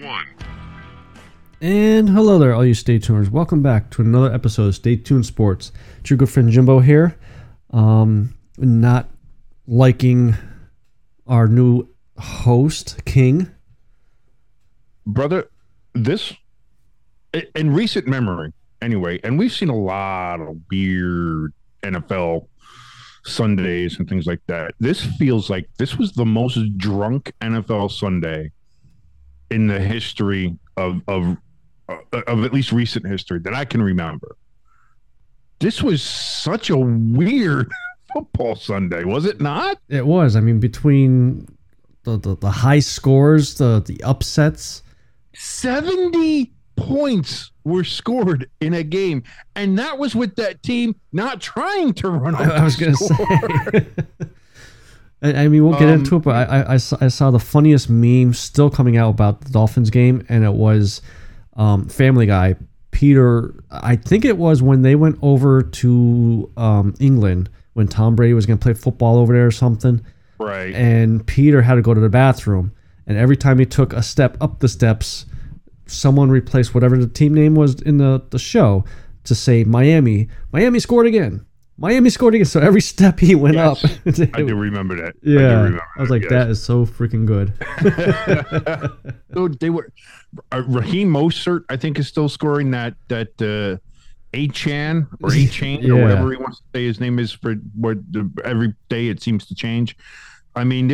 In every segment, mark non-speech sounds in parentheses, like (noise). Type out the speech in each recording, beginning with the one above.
one. And hello there, all you Stay Tuners. Welcome back to another episode of Stay Tuned Sports. It's your good friend Jimbo here. Um, not liking our new host, King. brother this in recent memory anyway and we've seen a lot of weird nfl sundays and things like that this feels like this was the most drunk nfl sunday in the history of of uh, of at least recent history that i can remember this was such a weird (laughs) football sunday was it not It was. I mean, between the, the, the high scores, the, the upsets. 70 points were scored in a game, and that was with that team not trying to run I was going to say. (laughs) I, I mean, we'll get Um, into it, but I, I, I, saw, I saw the funniest meme still coming out about the Dolphins game, and it was um, Family Guy. Peter, I think it was when they went over to um, England when Tom Brady was going to play football over there or something. right. and Peter had to go to the bathroom. And every time he took a step up the steps, someone replaced whatever the team name was in the, the show to say Miami. Miami scored again. Miami scored again. So every step he went Yes. up. (laughs) I do remember that. I, yeah. remember I was like, yes. that is so freaking good. (laughs) Dude, they were uh, Raheem Mostert, I think, is still scoring that that uh A-Chan or (laughs) A-Chain Yeah. or whatever he wants to say his name is for what every day it seems to change. I mean,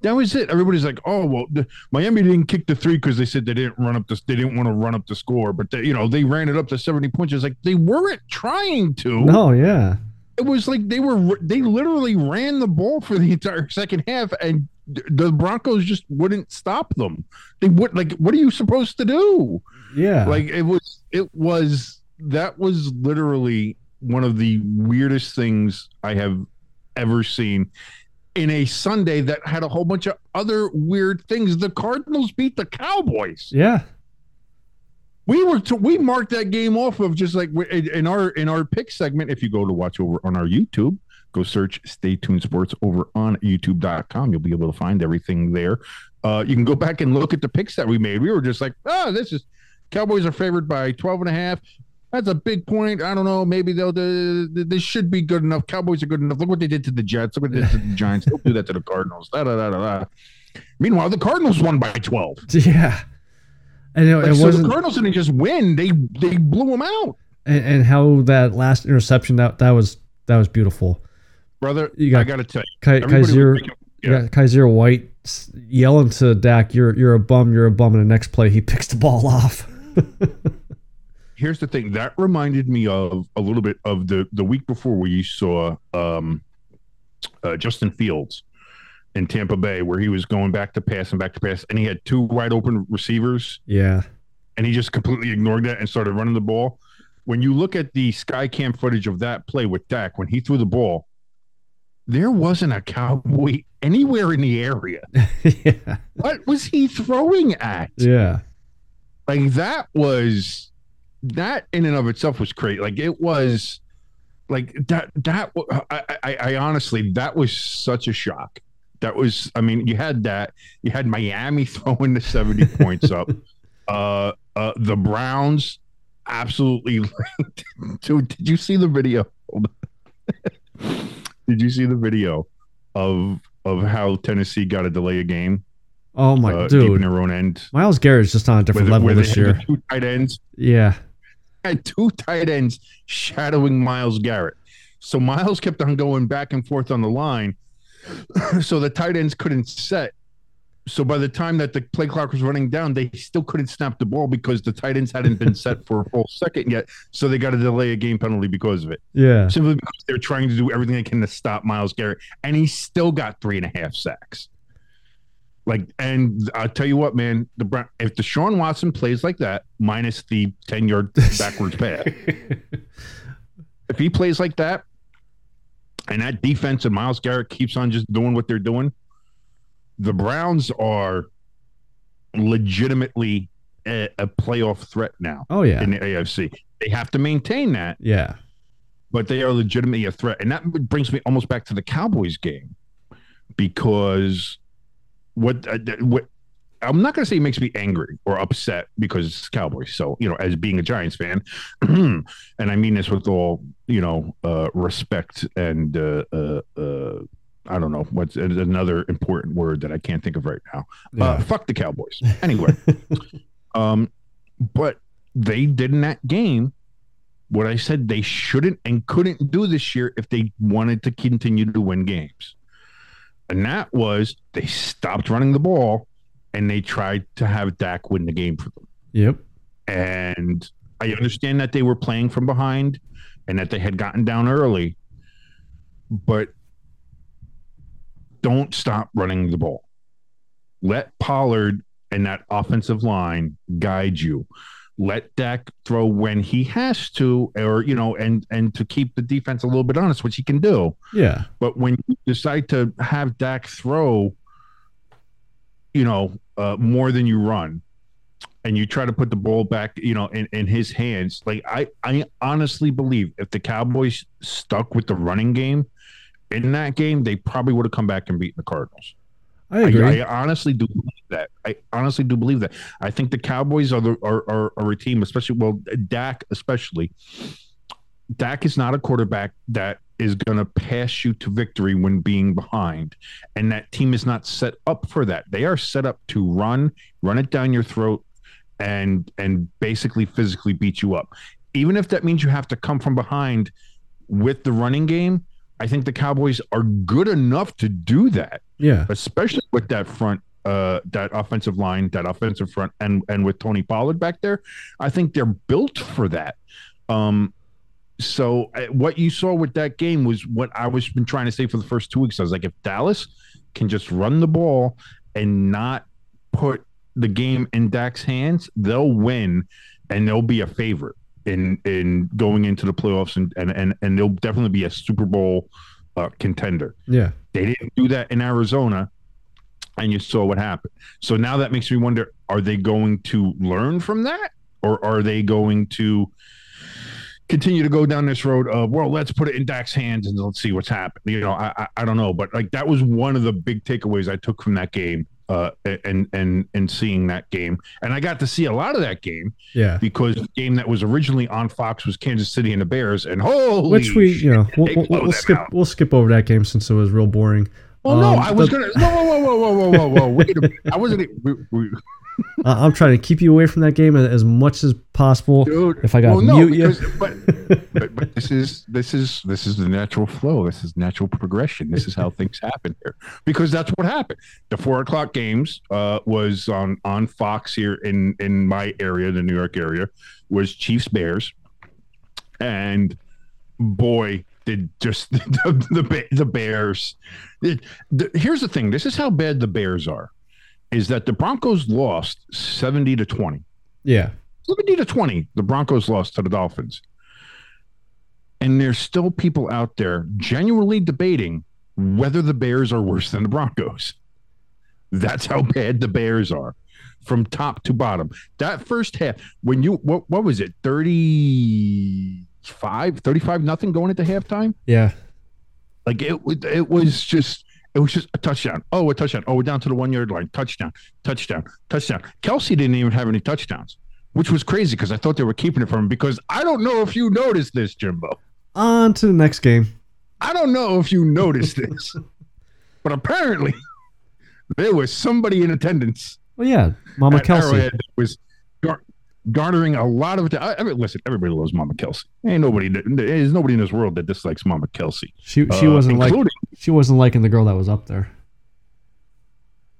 that was it. Everybody's like, "Oh, well, the, Miami didn't kick the three because they said they didn't run up the they didn't want to run up the score, but they, you know they ran it up to seventy points." It's like they weren't trying to. No, yeah. It was like they were they literally ran the ball for the entire second half and the broncos just wouldn't stop them they would like what are you supposed to do Yeah. like it was it was that was literally one of the weirdest things i have ever seen in a sunday that had a whole bunch of other weird things the cardinals beat the cowboys yeah. We were we marked that game off of just like in our in our pick segment if you go to watch over on our youtube go search stay tuned sports over on youtube.com you'll be able to find everything there. Uh you can go back and look at the picks that we made. We were just like oh this is cowboys are favored by 12 and a half. That's a big point. I don't know. Maybe they'll uh, this should be good enough. Cowboys are good enough. Look what they did to the jets. Look what they did to the giants. They'll do that to the cardinals. Da, da, da, da, da. meanwhile the cardinals won by 12 (laughs) Yeah. And it, like, it so wasn't. the Cardinals didn't just win; they they blew them out, and, and how that last interception, that, that was that was beautiful. brother. You got- I got to tell you, Kai, Kyzir, making- yeah. Kyzir White yelling to Dak, "You're you're a bum, you're a bum." And the next play, he picks the ball off. (laughs) here's the thing that reminded me of a little bit of the the week before where you saw um, uh, Justin Fields in Tampa Bay, where he was going back to pass and back to pass, and he had two wide open receivers, Yeah. and he just completely ignored that and started running the ball. When you look at the sky cam footage of that play with Dak, when he threw the ball, there wasn't a cowboy anywhere in the area. (laughs) yeah. What was he throwing at? Yeah. like that was that in and of itself was great like it was like that that I, I i honestly that was such a shock that was i mean you had that you had miami (laughs) throwing the 70 points up (laughs) uh uh the browns absolutely (laughs) dude did you see the video did you see the video of of how tennessee got to delay a game Oh my uh, deep in dude. their own end Myles Garrett's just on a different they- level where this year. two tight ends Yeah. had two tight ends shadowing Myles Garrett. So Myles kept on going back and forth on the line. (clears throat) so the tight ends couldn't set. So by the time that the play clock was running down, they still couldn't snap the ball because the tight ends hadn't been set for a full second yet. So they got to delay a game penalty because of it. Yeah. Simply because they're trying to do everything they can to stop Myles Garrett. And he still got three and a half sacks. Like, and I'll tell you what, man, the Brown, if Deshaun Watson plays like that, minus the 10 yard (laughs) backwards pass, (laughs) if he plays like that, and that defense and Myles Garrett keeps on just doing what they're doing, the Browns are legitimately a, a playoff threat now Oh yeah. in the AFC. They have to maintain that, Yeah. but they are legitimately a threat. And that brings me almost back to the Cowboys game because what, uh, what I'm not going to say it makes me angry or upset because it's Cowboys. So, you know, as being a Giants fan, (clears throat) and I mean this with all, you know, uh, respect and, uh, uh, uh, I don't know what's another important word that I can't think of right now. Uh, fuck the Cowboys. (laughs) Anyway, (laughs) um, but they did in that game what I said they shouldn't and couldn't do this year if they wanted to continue to win games. And that was they stopped running the ball and they tried to have Dak win the game for them. Yep. And I understand that they were playing from behind and that they had gotten down early, but don't stop running the ball. Let Pollard and that offensive line guide you. Let Dak throw when he has to, or you know, and and to keep the defense a little bit honest, which he can do. Yeah. But when you decide to have Dak throw, you know, uh, more than you run, and you try to put the ball back, you know, in, in his hands, like I, I honestly believe if the Cowboys stuck with the running game in that game, they probably would have come back and beaten the Cardinals. I agree. I, I honestly do believe that. I honestly do believe that. I think the Cowboys are the are, are, are a team, especially well, Dak especially. Dak is not a quarterback that is going to pass you to victory when being behind, and that team is not set up for that. They are set up to run, run it down your throat, and and basically physically beat you up. Even if that means you have to come from behind with the running game, I think the Cowboys are good enough to do that yeah. especially with that front uh that offensive line that offensive front and and with tony pollard back there i think they're built for that um so uh, what you saw with that game was what i was been trying to say for the first two weeks i was like if dallas can just run the ball and not put the game in dak's hands they'll win and they'll be a favorite in in going into the playoffs and and and, and they'll definitely be a super bowl uh, contender Yeah. they didn't do that in Arizona, and you saw what happened. So now that makes me wonder: Are they going to learn from that, or are they going to continue to go down this road of well, let's put it in Dak's hands and let's see what's happened? You know, I I, I don't know, but like that was one of the big takeaways I took from that game. Uh, and and and seeing that game, and I got to see a lot of that game Yeah. because the game that was originally on Fox was Kansas City and the Bears, and holy Which we, shit, you know, we'll, we'll, we'll skip out. we'll skip over that game since it was real boring. Well, no, Um, I was the- gonna. No, whoa, whoa, whoa, whoa, whoa, whoa, whoa. Wait a minute. I wasn't. e, We, we, I- I'm trying to keep you away from that game as much as possible. dude. if I got well, no, mute you, but, (laughs) but but this is this is this is the natural flow. This is natural progression. This is how (laughs) things happen here because that's what happened. The four o'clock games uh, was on on Fox here in in my area, the New York area, was Chiefs Bears, and boy. Did just (laughs) the the, the Bears? It, the, here's the thing. This is how bad the Bears are. Is that the Broncos lost seventy to twenty. yeah, 70 to 20, the Broncos lost to the Dolphins. And there's still people out there genuinely debating whether the Bears are worse than the Broncos. That's how bad the Bears are from top to bottom. That first half, when you, what, what was it, 35, 35 nothing going into halftime? yeah. Like it, it was just, it was just a touchdown. Oh, a touchdown. Oh, we're down to the one yard line. Touchdown, touchdown, touchdown. Kelce didn't even have any touchdowns, which was crazy because I thought they were keeping it from him. Because I don't know if you noticed this, Jimbo. On to the next game. I don't know if you noticed this, (laughs) but apparently there was somebody in attendance Well, yeah, Mama Kelce. Arrowhead was gar- garnering a lot of. I, I mean, listen, everybody loves Mama Kelce. Ain't nobody. There's nobody in this world that dislikes Mama Kelce. She she Uh, wasn't like she wasn't liking the girl that was up there.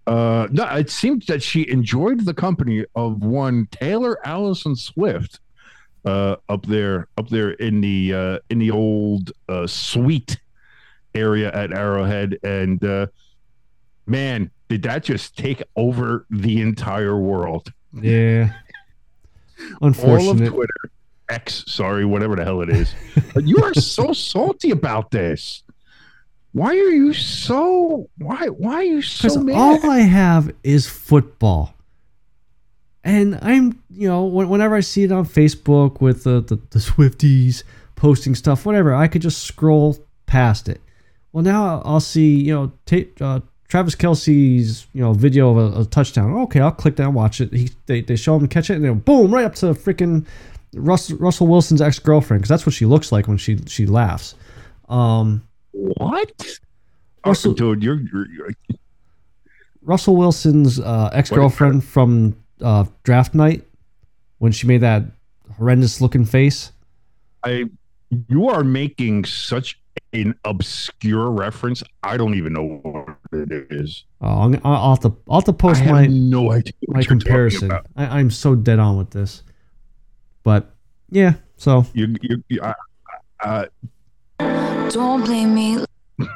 Uh, no, it seemed that she enjoyed the company of one Taylor Allison Swift, uh, up there, up there in the uh, in the old uh, suite area at Arrowhead, and uh, man, did that just take over the entire world? Yeah. All of Twitter, X, sorry, whatever the hell it is. you are so (laughs) salty about this. Why are you so? Why? Why are you so mad? all I have is football. And I'm, you know, when- whenever I see it on Facebook with the, the, the Swifties posting stuff, whatever, I could just scroll past it. Well, now I'll see, you know, uh, Travis Kelce's, you know, video of a, a touchdown. Okay, I'll click that and watch it. He, they, they show him catch it, and then boom, right up to freaking Russell, Russell Wilson's ex girlfriend, because that's what she looks like when she she laughs. Um, What? Russell- dude, you're, you're, you're Russell Wilson's uh, ex girlfriend from uh, draft night when she made that horrendous looking face. I. You are making such an obscure reference. I don't even know what it is. Oh, I'm, I'll have to I'll have to I post my no idea my comparison. I, I'm so dead on with this, but yeah. So You, you, you uh, uh, Don't blame me. (laughs)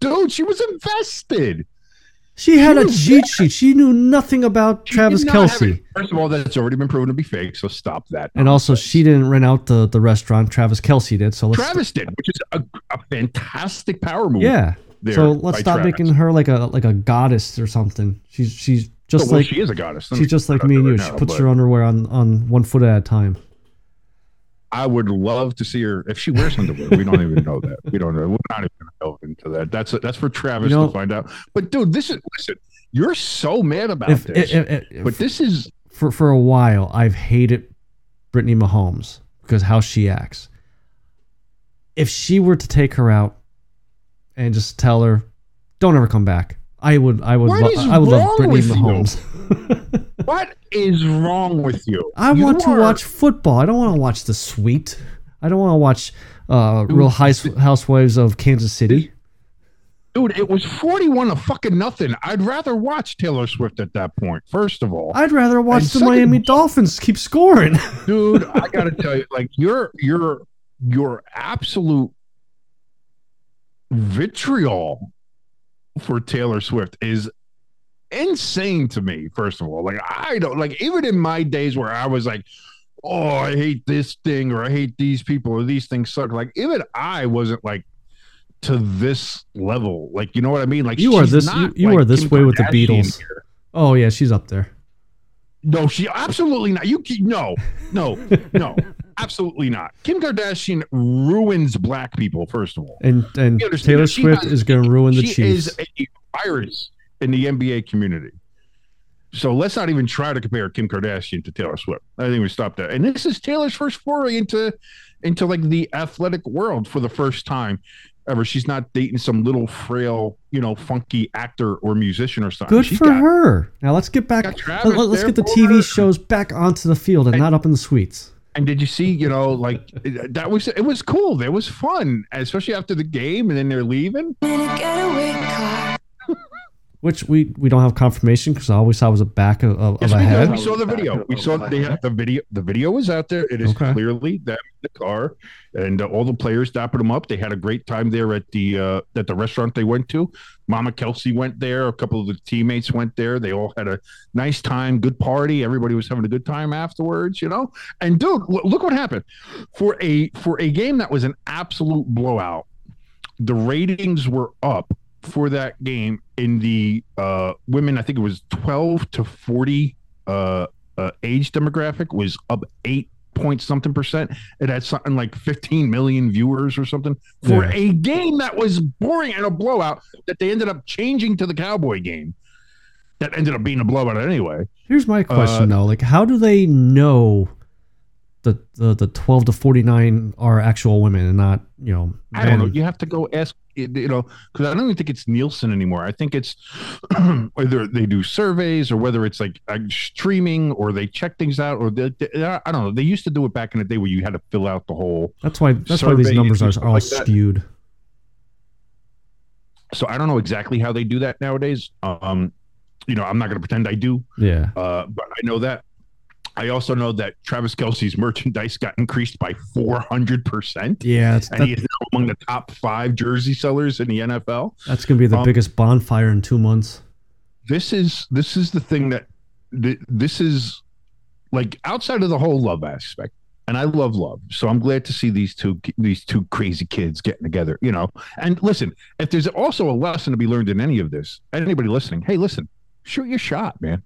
dude, she was invested. she had a cheat sheet. She knew nothing about She Travis did not have Kelce, it. First of all, that's already been proven to be fake. So stop that. and also she didn't rent out the the restaurant. Travis Kelce did. So let's Travis did, which is a, a fantastic power move. yeah. there So let's stop Travis. making her like a like a goddess or something. She's she's Oh, just well, like she is a goddess. Let she's just like me and you. right She now, puts but her underwear on on one foot at a time. I would love to see her if she wears underwear. We don't even know that. We don't know. We're not even going to go into that. That's that's for Travis You know- to find out. But dude, this is listen. You're so mad about If, this, if- if- but this is for for a while, I've hated Brittany Mahomes because how she acts. If she were to take her out and just tell her, "Don't ever come back," I would. I would. Lo- I would love Brittany? Mahomes. (laughs) what is wrong with you? I You want to watch football. I don't want to watch the suite. I don't want to watch uh, Real House, Housewives of Kansas City. dude. It was forty-one to fucking nothing. I'd rather watch Taylor Swift at that point. First of all, I'd rather watch And the second- Miami Dolphins keep scoring. (laughs) dude i gotta tell you like your your your absolute vitriol for taylor swift is insane to me first of all like i don't like even in my days where i was like oh i hate this thing or i hate these people or these things suck like even i wasn't like to this level like you know what i mean like You are this- not you- you like are this Kim way with the Beatles. here. oh yeah, she's up there. No, she absolutely not. You no, no, no, absolutely not. Kim Kardashian ruins black people. First of all, And and Taylor Swift has- is going to ruin the she Chiefs. is a virus in the NBA community. So let's not even try to compare Kim Kardashian to Taylor Swift. I think we stop that. And this is Taylor's first foray into into like the athletic world for the first time ever. She's not dating some little frail, you know, funky actor or musician or something. Good She's for got- her. Now let's get back. got Let, us there get the TV her. shows back onto the field and not up in the suites. And did you see, you know, like that was it was cool. It was fun, especially after the game, and then they're leaving. Which we, we don't have confirmation because all we saw was a back of, of, Yes, a we, did. head. we saw the video. We saw they had the video. The video is out there. It is Okay. clearly them in the car, and uh, all the players dapping them up. They had a great time there at the uh, at the restaurant they went to. Mama Kelce went there. A couple of the teammates went there. They all had a nice time, good party. Everybody was having a good time afterwards, you know. And dude, lo- look what happened for a for a game that was an absolute blowout. The ratings were up for that game in the uh, women. I think it was twelve to forty uh, uh, age demographic was up eight point something percent. It had something like 15 million viewers or something for Yeah. a game that was boring and a blowout that they ended up changing to the Cowboy game. That ended up being a blowout anyway. Here's my question Uh, though: like, how do they know the the, the twelve to forty nine are actual women and not you know? I don't know. You have to go ask, you know, because I don't even think it's Nielsen anymore. I think it's (clears throat) either they do surveys or whether it's like uh, streaming or they check things out or they, they- I don't know. They used to do it back in the day where you had to fill out the whole That's why that's why these numbers are, all like that. skewed. so I don't know exactly how they do that nowadays. Um, you know, I'm not going to pretend I do, Yeah. uh, but I know that. I also know that Travis Kelce's merchandise got increased by 400 percent, Yeah, that's, and he is now among the top five jersey sellers in the NFL. that's gonna be the um, biggest bonfire in two months. This is this is the thing that th- this is like outside of the whole love aspect. And I love love, so I'm glad to see these two these two crazy kids getting together. You know, and listen, if there's also a lesson to be learned in any of this, anybody listening, hey, listen, shoot your shot, man.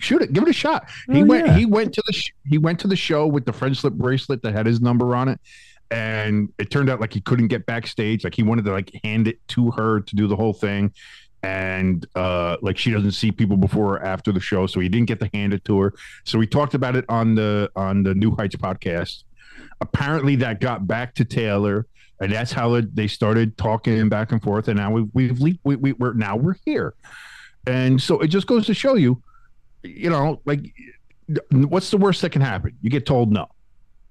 Shoot it, give it a shot. he Oh, went. yeah. He went to the. Sh- he went to the show with the friendship bracelet that had his number on it, and it turned out like he couldn't get backstage. Like he wanted to like hand it to her to do the whole thing, and uh like she doesn't see people before or after the show, so he didn't get to hand it to her. So we talked about it on the on the New Heights podcast. Apparently, that got back to Taylor. And that's how it, they started talking back and forth. And now we've, we've we, we, we're now we're here. And so it just goes to show you, you know, like what's the worst that can happen? You get told no.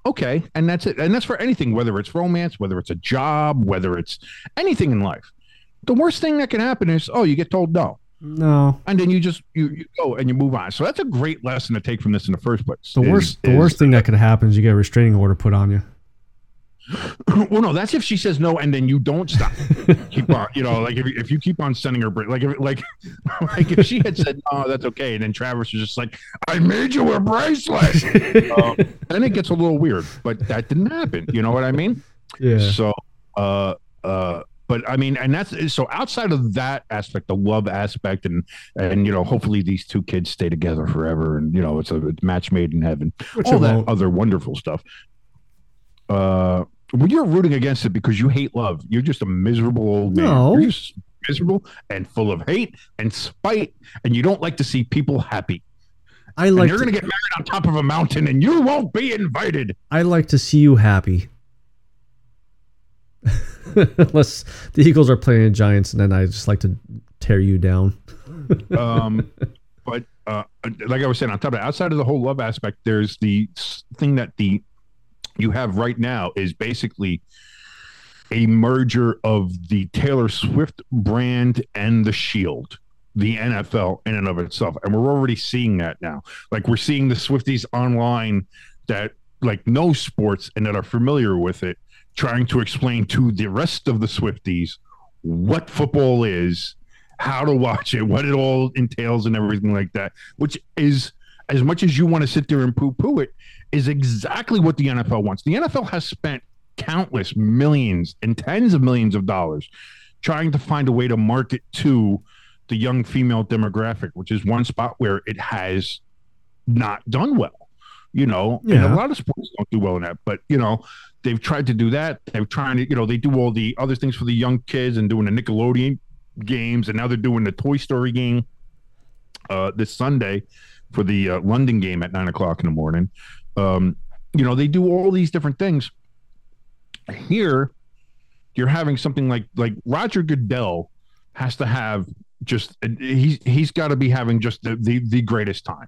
Okay. And that's it. And that's for anything, whether it's romance, whether it's a job, whether it's anything in life. The worst thing that can happen is, oh, you get told no. No, And then you just you, you go and you move on. So that's a great lesson to take from this in the first place. the is- worst the is- worst thing that could happen is you get a restraining order put on you. (laughs) well, no, that's if she says no and then you don't stop. keep on, you know, like if, if you keep on sending her, like if, like, (laughs) like if she had said no, that's okay, and then Travis was just like, "I made you a bracelet," (laughs) um, then it gets a little weird. But that didn't happen. You know what I mean? Yeah. So, uh, uh, but I mean, and that's so outside of that aspect, the love aspect, and and you know, hopefully these two kids stay together forever, and you know, it's a match made in heaven, Which all that won't. other wonderful stuff. Uh, you're rooting against it because you hate love, you're just a miserable old man. No. You're just miserable and full of hate and spite, and you don't like to see people happy. I and like you're to, to get married on top of a mountain, and you won't be invited. I like to see you happy. (laughs) Unless the Eagles are playing the Giants, and then I just like to tear you down. (laughs) um, but uh, like I was saying, on top of it, outside of the whole love aspect, there's the thing that the you have right now is basically a merger of the Taylor Swift brand and the Shield, the NFL in and of itself, and we're already seeing that now. Like we're seeing the Swifties online that like know sports and that are familiar with it, trying to explain to the rest of the Swifties what football is how to watch it, what it all entails, and everything like that, which is as much as you want to sit there and poo poo it, is exactly what the NFL wants. The NFL has spent countless millions and tens of millions of dollars trying to find a way to market to the young female demographic, which is one spot where it has not done well. You know, and a lot of sports don't do well in that, but you know, they've tried to do that. They've trying to, you know, they do all the other things for the young kids and doing the Nickelodeon games, and now they're doing the Toy Story game. uh, this Sunday for the uh, London game at nine o'clock in the morning. Um, you know, they do all these different things. Here, you're having something like like Roger Goodell has to have just he's he's got to be having just the the, the greatest time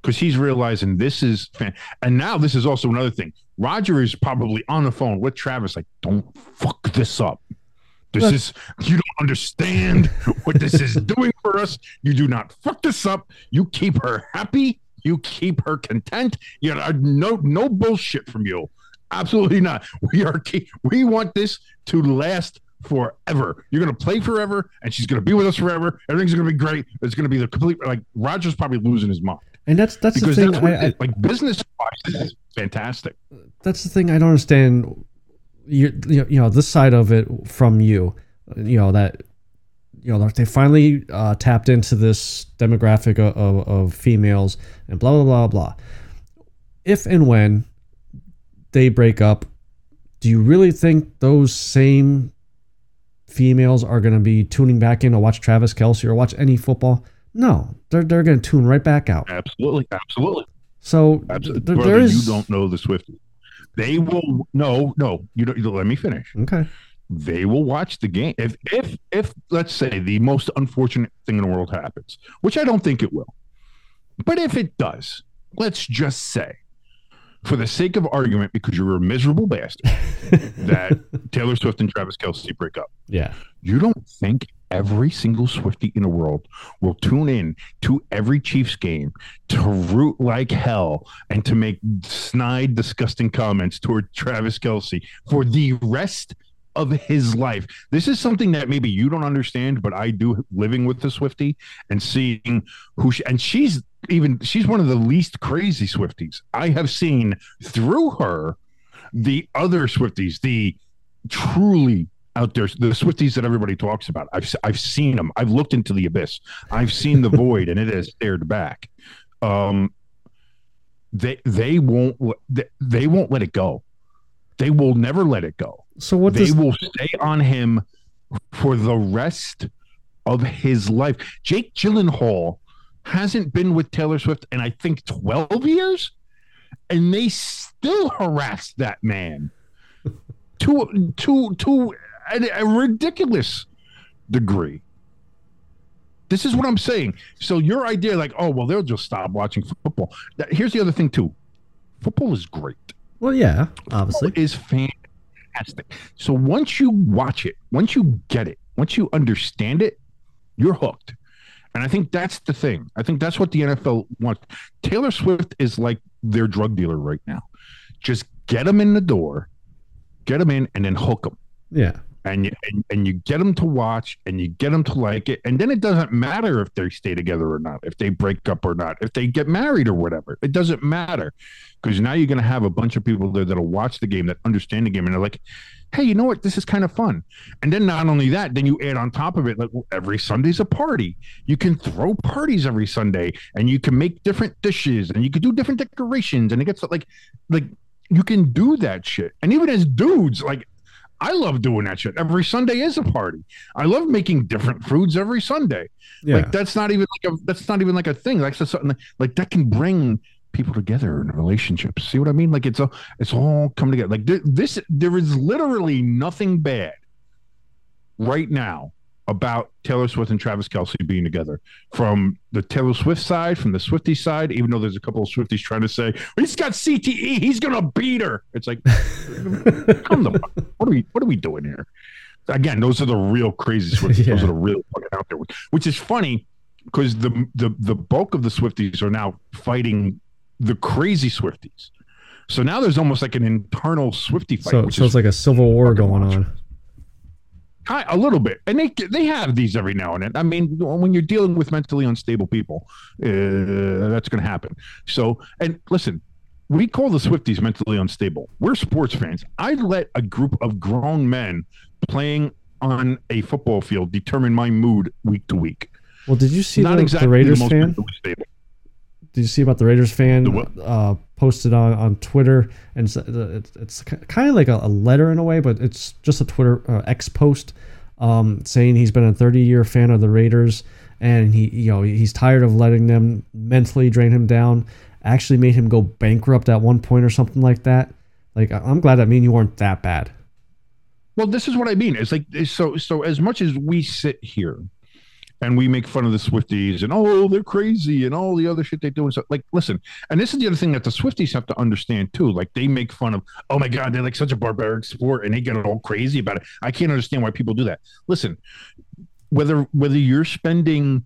because he's realizing this is fan- and now this is also another thing. Roger is probably on the phone with Travis, like, don't fuck this up. This is you don't understand what this is doing for us. You do not fuck this up. You keep her happy. You keep her content. You know, no no bullshit from you. Absolutely not. We are key. we want this to last forever. You're gonna play forever, and she's gonna be with us forever. Everything's gonna be great. It's gonna be the complete like Roger's probably losing his mind And that's that's because the thing. that's I, I, like business wise, this is fantastic. that's the thing I don't understand. You you know this side of it from you. You know that you know they finally uh, tapped into this demographic of, of, of females and blah blah blah blah. If and when they break up, do you really think those same females are going to be tuning back in to watch Travis Kelce or watch any football? No, they're they're going to tune right back out. Absolutely, absolutely. So Absolutely. there, Brother, there is you don't know the Swifties. They will no, no, you don't you don't- let me finish. okay. They will watch the game. If if if let's say the most unfortunate thing in the world happens, which I don't think it will. But if it does, let's just say, for the sake of argument, because you're a miserable bastard, (laughs) that Taylor Swift and Travis Kelce break up. Yeah. You don't think every single Swifty in the world will tune in to every Chiefs game to root like hell and to make snide, disgusting comments toward Travis Kelce for the rest of his life. This is something that maybe you don't understand, but I do living with the Swifty and seeing who she, and she's even she's one of the least crazy Swifties I have seen through her the other Swifties, the truly out there, the Swifties that everybody talks about. I've I've seen them. I've looked into the abyss. I've seen the void, and it has stared back. Um, they they won't they, they won't let it go. They will never let it go. So what they does will stay on him for the rest of his life. Jake Gyllenhaal hasn't been with Taylor Swift in I think 12 years and they still harass that man (laughs) to to to a, a ridiculous degree. This is what I'm saying. So your idea like, oh, well they'll just stop watching football. That- Here's the other thing too. Football is great Well, yeah, obviously. is fantastic. So once you watch it, once you get it, once you understand it, you're hooked. And I think that's the thing. I think that's what the NFL wants. Taylor Swift is like their drug dealer right now. Just get them in the door, get them in, and then hook them. Yeah. And you, and, and you get them to watch and you get them to like it. And then it doesn't matter if they stay together or not, if they break up or not, if they get married or whatever. It doesn't matter because now you're going to have a bunch of people there that'll watch the game that understand the game and they're like hey you know what this is kind of fun and then not only that then you add on top of it like well, every sunday's a party you can throw parties every sunday and you can make different dishes and you can do different decorations and it gets like like you can do that shit and even as dudes like I love doing that shit. Every Sunday is a party. I love making different foods every Sunday. Yeah. Like that's not even like a that's not even like a thing. Like that's something like that can bring people together in relationships. See what I mean? Like it's all it's all come together. Like th- this, there is literally nothing bad right now about Taylor Swift and Travis Kelce being together. From the Taylor Swift side, from the Swifty side, even though there's a couple of Swifties trying to say he's got CTE, he's gonna beat her. It's like, (laughs) come the. What are we what are we doing here? Again, those are the real crazy (laughs) Swifties. Those are the real fucking out there. Which is funny because the the the bulk of the Swifties are now fighting the crazy Swifties. So now there's almost like an internal Swifty fight, So, so it's like a civil war going on. A little bit, and they they have these every now and then. I mean, when you're dealing with mentally unstable people, uh, that's going to happen. So, and listen, we call the Swifties mentally unstable. We're sports fans. I let a group of grown men playing on a football field determine my mood week to week. Well, did you see Not the, exactly the Raiders most fan? Did you see about the Raiders fan The uh, posted on, on Twitter? And it's, it's, it's kind of like a, a letter in a way, but it's just a Twitter uh, X post um, saying he's been a 30 year fan of the Raiders and he you know he's tired of letting them mentally drain him down. Actually made him go bankrupt at one point or something like that. Like I'm glad that me and you weren't that bad. Well, this is what I mean. It's like so. So as much as we sit here and we make fun of the Swifties and oh they're crazy and all the other shit they do and stuff. Like, listen, and this is the other thing that the Swifties have to understand too. Like they make fun of oh my god they're like such a barbaric sport and they get all crazy about it. I can't understand why people do that. Listen, whether whether you're spending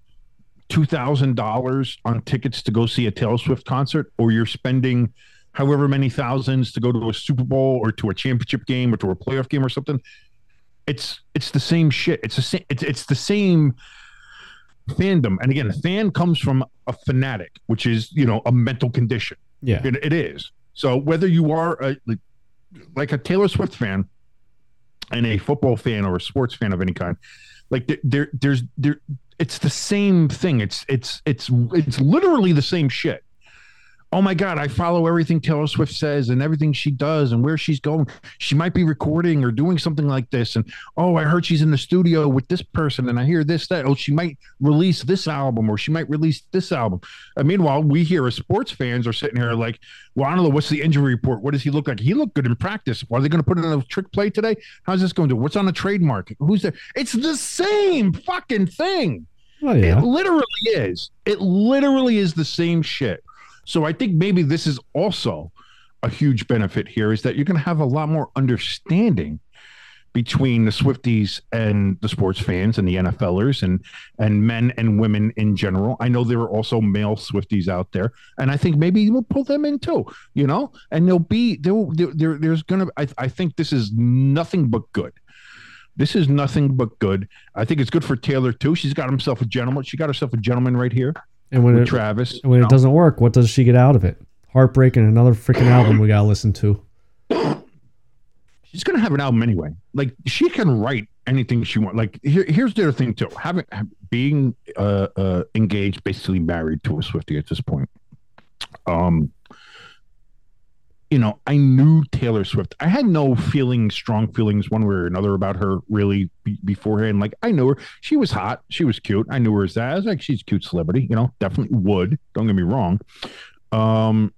two thousand dollars on tickets to go see a Taylor Swift concert or you're spending however many thousands to go to a Super Bowl or to a championship game or to a playoff game or something. It's it's the same shit. It's the same. It's it's the same fandom. And again, a fan comes from a fanatic, which is you know a mental condition. Yeah. It, it is. So whether you are a, like, like a Taylor Swift fan and a football fan or a sports fan of any kind, like there, there there's there it's the same thing. It's it's it's it's literally the same shit. Oh my god, I follow everything Taylor Swift says and everything she does and where she's going. She might be recording or doing something like this and oh, I heard she's in the studio with this person and I hear this that oh, she might release this album or she might release this album. And meanwhile, we here as sports fans are sitting here like, well, I don't know what's the injury report. What does he look like? He looked good in practice. Are they going to put in a trick play today? How's this going to do? What's on the trademark? Who's there? It's the same fucking thing. Oh yeah. It literally is. It literally is the same shit. So I think maybe this is also a huge benefit here is that you're going to have a lot more understanding between the Swifties and the sports fans and the NFLers and and men and women in general. I know there are also male Swifties out there, and I think maybe we'll pull them in too. You know, and there'll be there, there, there there's gonna. I, I think this is nothing but good. This is nothing but good. I think it's good for Taylor too. She's got himself a gentleman. She got herself a gentleman right here And when it Travis. when you it doesn't work, what does she get out of it? Heartbreak and another freaking album we gotta listen to. she's gonna have an album anyway. Like she can write anything she wants. Like here, here's the other thing too. Having being uh, uh, engaged, basically married to a Swifty at this point. Um, you know, I knew Taylor Swift. I had no feeling, strong feelings one way or another about her really be- beforehand. Like I knew her. She was hot. She was cute. I knew her as that. I was like, she's a cute celebrity. You know, definitely would. Don't get me wrong. Um,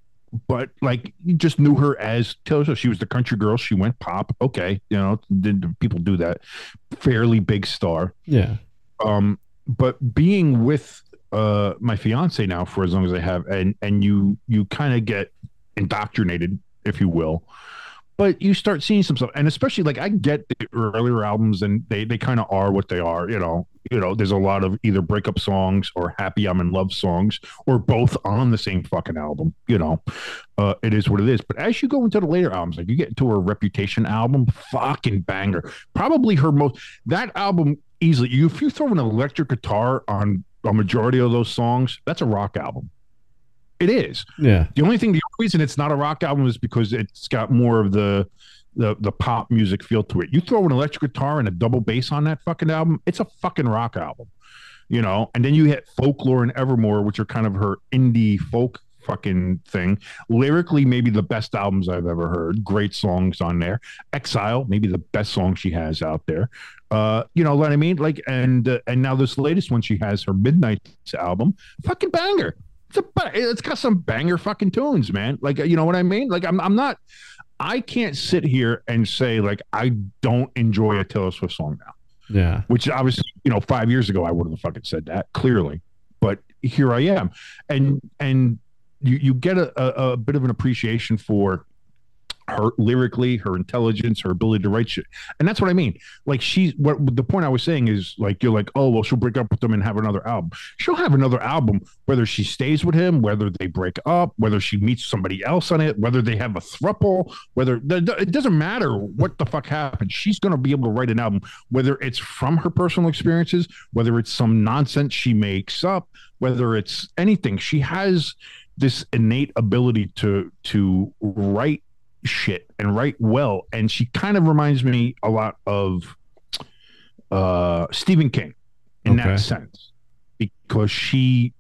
but like you just knew her as Taylor Swift. She was the country girl. She went pop. Okay, you know, did people do that? Fairly big star. Yeah. Um, but being with uh my fiance now for as long as I have, and and you you kind of get indoctrinated, if you will. But you start seeing some stuff, and especially like I get the earlier albums, and they they kind of are what they are. You know, you know, there's a lot of either breakup songs or happy I'm in love songs, or both on the same fucking album. You know, uh, it is what it is. But as you go into the later albums, like you get into her Reputation album, fucking banger. Probably her most that album easily. You if you throw an electric guitar on a majority of those songs, that's a rock album. It is. Yeah. The only thing, the only reason it's not a rock album is because it's got more of the the the pop music feel to it. You throw an electric guitar and a double bass on that fucking album, it's a fucking rock album. You know, and then you hit folklore and Evermore, which are kind of her indie folk fucking thing. Lyrically, maybe the best albums I've ever heard. Great songs on there. Exile, maybe the best song she has out there. Uh, you know what I mean? Like, and uh, and now this latest one she has, her Midnights album, fucking banger. It's a, it's got some banger fucking tunes, man. Like, you know what I mean? Like, I'm I'm not. I can't sit here and say like I don't enjoy a Taylor Swift song now Yeah. which obviously, you know, five years ago I wouldn't have fucking said that clearly, but here I am, and and you you get a, a, a bit of an appreciation for her lyrically, her intelligence, her ability to write shit, and that's what I mean. Like she's what the point I was saying is like you're like, oh well, she'll break up with them and have another album. She'll have another album whether she stays with him, whether they break up, whether she meets somebody else on it, whether they have a thruple, whether it doesn't matter what the fuck happens. She's gonna be able to write an album, whether it's from her personal experiences, whether it's some nonsense she makes up, whether it's anything. She has this innate ability to to write shit and write well and she kind of reminds me a lot of uh Stephen King in Okay. that sense because she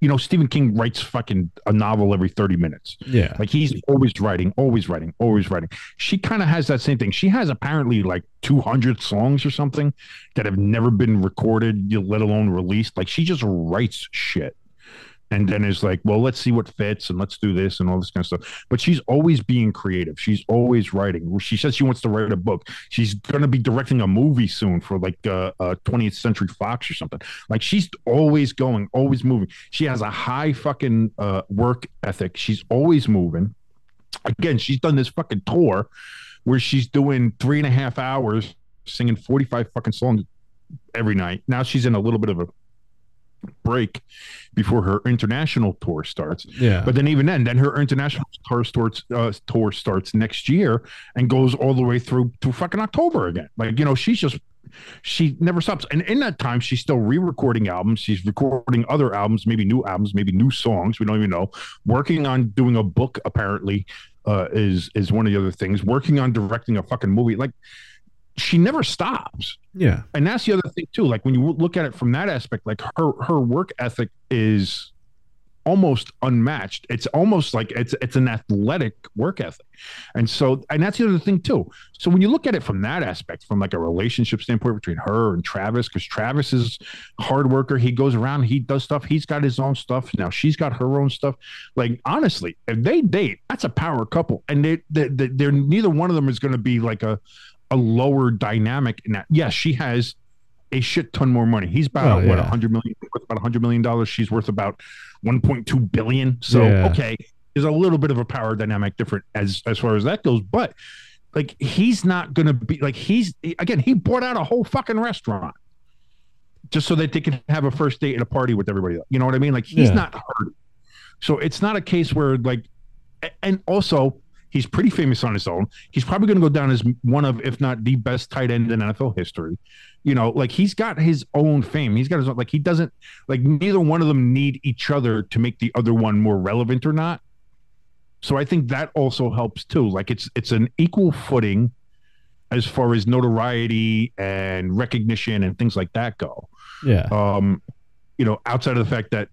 you know, Stephen King writes fucking a novel every 30 minutes. Yeah. Like he's always writing, always writing, always writing. She kind of has that same thing. She has apparently like 200 songs or something that have never been recorded, let alone released. Like she just writes shit. And then is like, well, let's see what fits and let's do this and all this kind of stuff. But she's always being creative. She's always writing. She says she wants to write a book. She's going to be directing a movie soon for like uh, uh, 20th Century Fox or something. Like she's always going, always moving. She has a high fucking uh, work ethic. She's always moving again, she's done this fucking tour where she's doing three and a half hours singing 45 fucking songs every night. Now she's in a little bit of a break before her international tour starts. Yeah. But then even then, then her international tour starts uh, tour starts next year and goes all the way through to fucking October again. Like you know, she's just she never stops. And in that time, she's still re-recording albums. She's recording other albums, maybe new albums, maybe new songs. We don't even know. Working on doing a book apparently uh, is is one of the other things. Working on directing a fucking movie. Like she never stops. Yeah. and that's the other thing too. Like when you look at it from that aspect like her her work ethic is almost unmatched. It's almost like it's it's an athletic work ethic. And so and that's the other thing too. So when you look at it from that aspect from like a relationship standpoint between her and travis because travis is hard worker. He goes around he does stuff. He's got his own stuff. Now she's got her own stuff. Like honestly if they date that's a power couple. And they, they, they they're neither one of them is going to be like a a lower dynamic in that. Yes, she has a shit ton more money. He's about Oh, what yeah. a hundred million, worth about a hundred million dollars. She's worth about one point two billion. So Yeah. okay, there's a little bit of a power dynamic different as as far as that goes. But like he's not gonna be like he's again. He bought out a whole fucking restaurant just so that they can have a first date and a party with everybody. You know what I mean? Like he's Yeah. not hurt. So it's not a case where like, and also he's pretty famous on his own. He's probably going to go down as one of, if not the best tight end in NFL history. You know, like he's got his own fame. He's got his own, like he doesn't like neither one of them need each other to make the other one more relevant or not. So I think that also helps too. Like it's it's an equal footing as far as notoriety and recognition and things like that go Yeah. um, you know, outside of the fact that,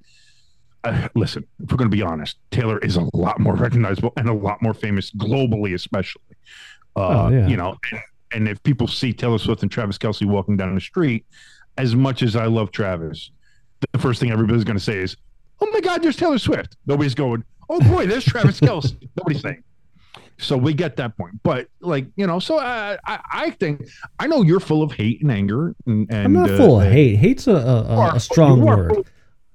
uh, listen, if we're going to be honest, Taylor is a lot more recognizable and a lot more famous globally, especially. Uh, Oh, yeah. You know, and, and if people see Taylor Swift and Travis Kelce walking down the street, as much as I love Travis, the first thing everybody's going to say is, "Oh my God, there's Taylor Swift." Nobody's going, "Oh boy, there's Travis (laughs) Kelce." Nobody's saying. So we get that point, but like you know, so uh, I I think I know you're full of hate and anger, and, and I'm not uh, full of hate. Hate's a, a, a, strong word. full-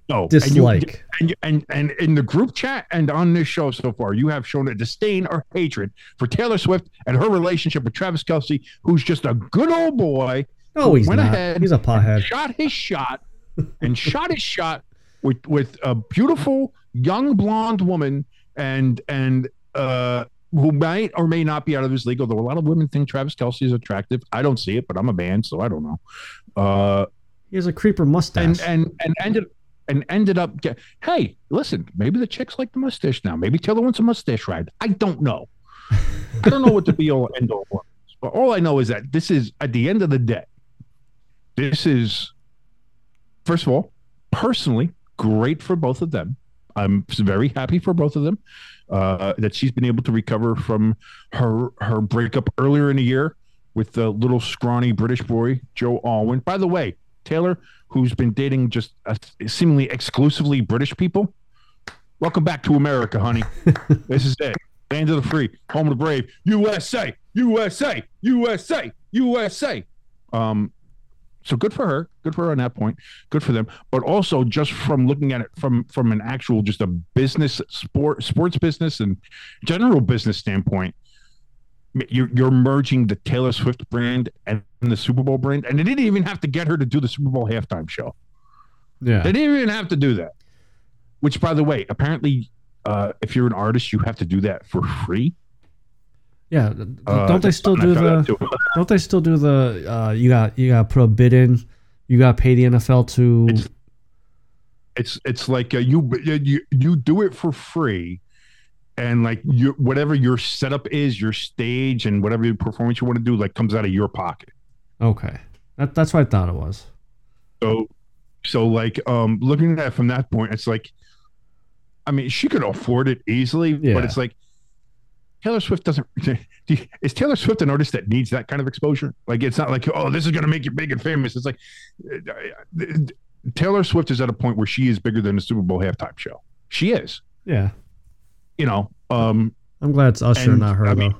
No, Dislike. And, you, and, and and in the group chat and on this show so far, you have shown a disdain or hatred for Taylor Swift and her relationship with Travis Kelce, who's just a good old boy. No, he's went not. ahead He's a pothead. Shot his shot and shot his shot with with a beautiful young blonde woman and and uh who might or may not be out of his league, although a lot of women think Travis Kelce is attractive. I don't see it, but I'm a man, so I don't know. Uh He has a creeper mustache. and and and ended and ended up get hey listen maybe the chicks like the mustache now. Maybe taylor wants a mustache ride. I don't know. (laughs) I don't know what the be all end all was but all i know is that this is at the end of the day this is first of all personally great for both of them. I'm very happy for both of them uh, that she's been able to recover from her her breakup earlier in the year with the little scrawny british boy joe alwyn. By the way taylor who's been dating just uh, seemingly exclusively British people. Welcome back to America, honey. (laughs) this is it. Land of the free, home of the brave. USA, USA, USA, USA. Um, so good for her. Good for her on that point. Good for them. But also just from looking at it from from an actual just a business sport sports business and general business standpoint, you're you're merging the Taylor Swift brand and the Super Bowl brand, and they didn't even have to get her to do the Super Bowl halftime show. yeah. They didn't even have to do that. Which, by the way, apparently, uh, if you're an artist, you have to do that for free. Yeah. Uh, don't they still do the (laughs) don't they still do the uh you got you got put a bid in. You got to pay the NFL to It's- It's it's like uh, you you you do it for free, and like you whatever your setup is, your stage, and whatever performance you want to do, like comes out of your pocket. Okay. That, that's what I thought it was. So, so like um, looking at it from that point, it's like, I mean, she could afford it easily, Yeah. but it's like Taylor Swift doesn't. (laughs) Is Taylor Swift an artist that needs that kind of exposure? Like, it's not like, oh, this is going to make you big and famous. It's like uh, uh, Taylor Swift is at a point where she is bigger than the Super Bowl halftime show. She is, Yeah. You know. Um, I'm glad it's Usher, And, not her I mean-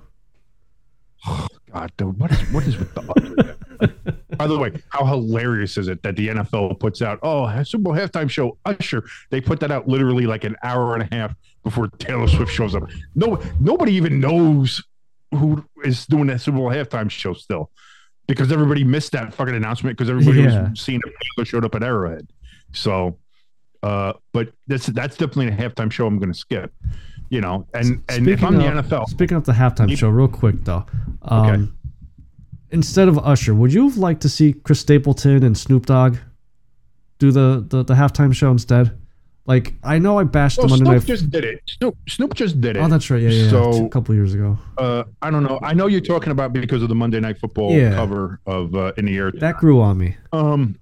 though. (sighs) God, dude, what is what is with the Usher? Like, (laughs) By the way, how hilarious is it that the NFL puts out, oh, Super Bowl halftime show, Usher? They put that out literally like an hour and a half before Taylor Swift shows up. No, nobody even knows who is doing that Super Bowl halftime show still, because everybody missed that fucking announcement because everybody Yeah. was seeing if Taylor showed up at Arrowhead. So, uh, but that's that's definitely a halftime show I'm going to skip. You know, and and if I'm the NFL, Speaking of the halftime You- show, real quick though. Um, Okay. Instead of Usher, would you have liked to see Chris Stapleton and Snoop Dogg do the, the, the halftime show instead? Like, I know I bashed well, the Monday Snoop Night. just did it. Snoop Snoop just did it. oh, that's right. Yeah, yeah. yeah. So- a couple years ago. uh, I don't know. I know you're talking about because of the Monday Night Football Yeah. cover of uh, in the air. That grew on me. Um,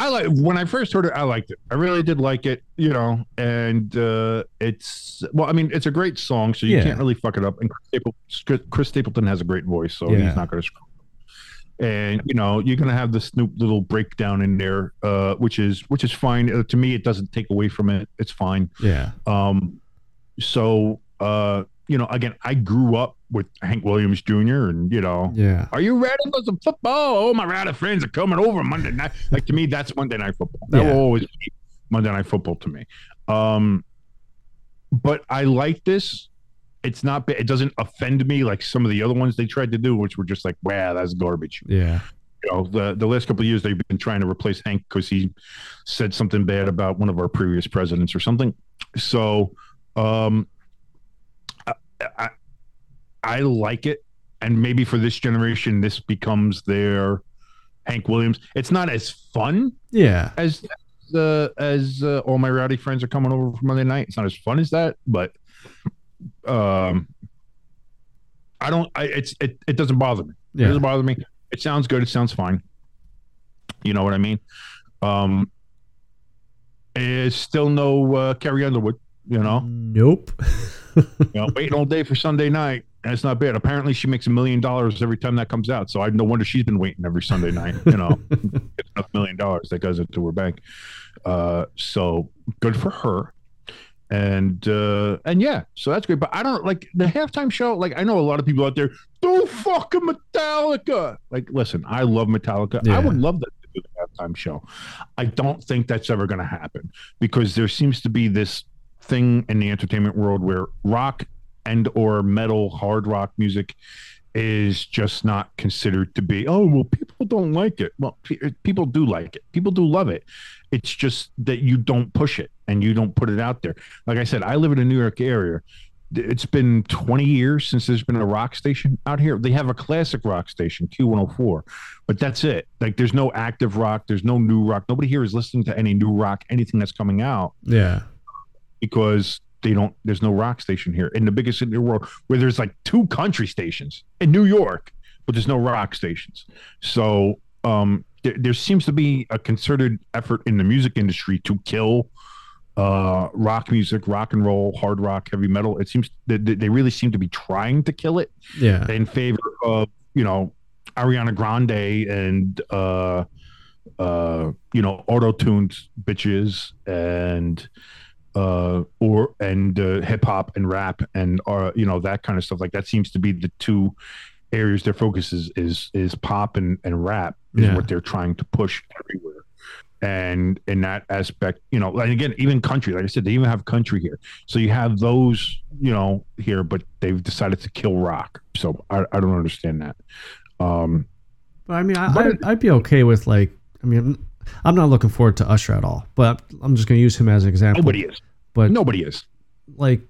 I like when I first heard it. I liked it. I really did like it. You know, and uh, it's well. I mean, it's a great song, so you Yeah. can't really fuck it up. And Chris, Staple, Chris Stapleton has a great voice, so Yeah. he's not going to screw. up. And you know, you're gonna have the Snoop little breakdown in there, uh, which is which is fine. Uh, to me, it doesn't take away from it. It's fine. Yeah. Um, so uh, you know, again, I grew up with Hank Williams Jr. and you know, Yeah. are you ready for some football? Oh, my rowdy friends are coming over Monday night. Like to me, that's Monday night football. That Yeah. will always be Monday night football to me. Um, but I like this. It's not. It doesn't offend me like some of the other ones they tried to do, which were just like, wow, that's garbage Yeah. you know the the last couple of years they've been trying to replace Hank because he said something bad about one of our previous presidents or something. So, um, I, I, like it, and maybe for this generation, this becomes their Hank Williams. It's not as fun Yeah. as the as uh, all my rowdy friends are coming over for Monday night. It's not as fun as that, but um, I don't. I it's it, it doesn't bother me. It doesn't bother me. It sounds good. It sounds fine. You know what I mean? Um, it's still no uh, Carrie Underwood. You know, Nope. (laughs) you know, waiting all day for Sunday night. That's not bad. Apparently, she makes a million dollars every time that comes out. So I no wonder she's been waiting every Sunday night. You know, (laughs) it's a million dollars that goes into her bank. Uh, so good for her. And uh, and yeah, so that's great. But I don't like the halftime show. Like I know a lot of people out there do fucking Metallica. Like, listen, I love Metallica. Yeah. I would love that to do the halftime show. I don't think that's ever going to happen because there seems to be this thing in the entertainment world where rock and or metal hard rock music is just not considered to be oh well people don't like it. Well pe- uh, people do like it. People do love it. It's just that you don't push it and you don't put it out there. Like i said i live in the new york area. It's been 20 years since there's been a rock station out here. They have a classic rock station q104 but that's it. Like there's no active rock. There's no new rock. Nobody here is listening to any new rock anything that's coming out. Yeah. Because they don't there's no rock station here in the biggest city in the world where there's like two country stations in New York, but there's no rock stations. So um there, there seems to be a concerted effort in the music industry to kill uh rock music, rock and roll, hard rock, heavy metal. It seems that that they really seem to be trying to kill it Yeah. in favor of you know Ariana Grande and uh uh you know auto-tuned bitches and uh or and uh, hip hop and rap and uh you know that kind of stuff like that seems to be the two areas their focus is is is pop and and rap is Yeah. what they're trying to push everywhere and in that aspect you know and again even country like i said they even have country here so you have those you know here but they've decided to kill rock so i, I don't understand that um But I mean, I, I, I'd be okay with like. I mean, I'm, not looking forward to Usher at all. But I'm just going to use him as an example. nobody is But nobody is like,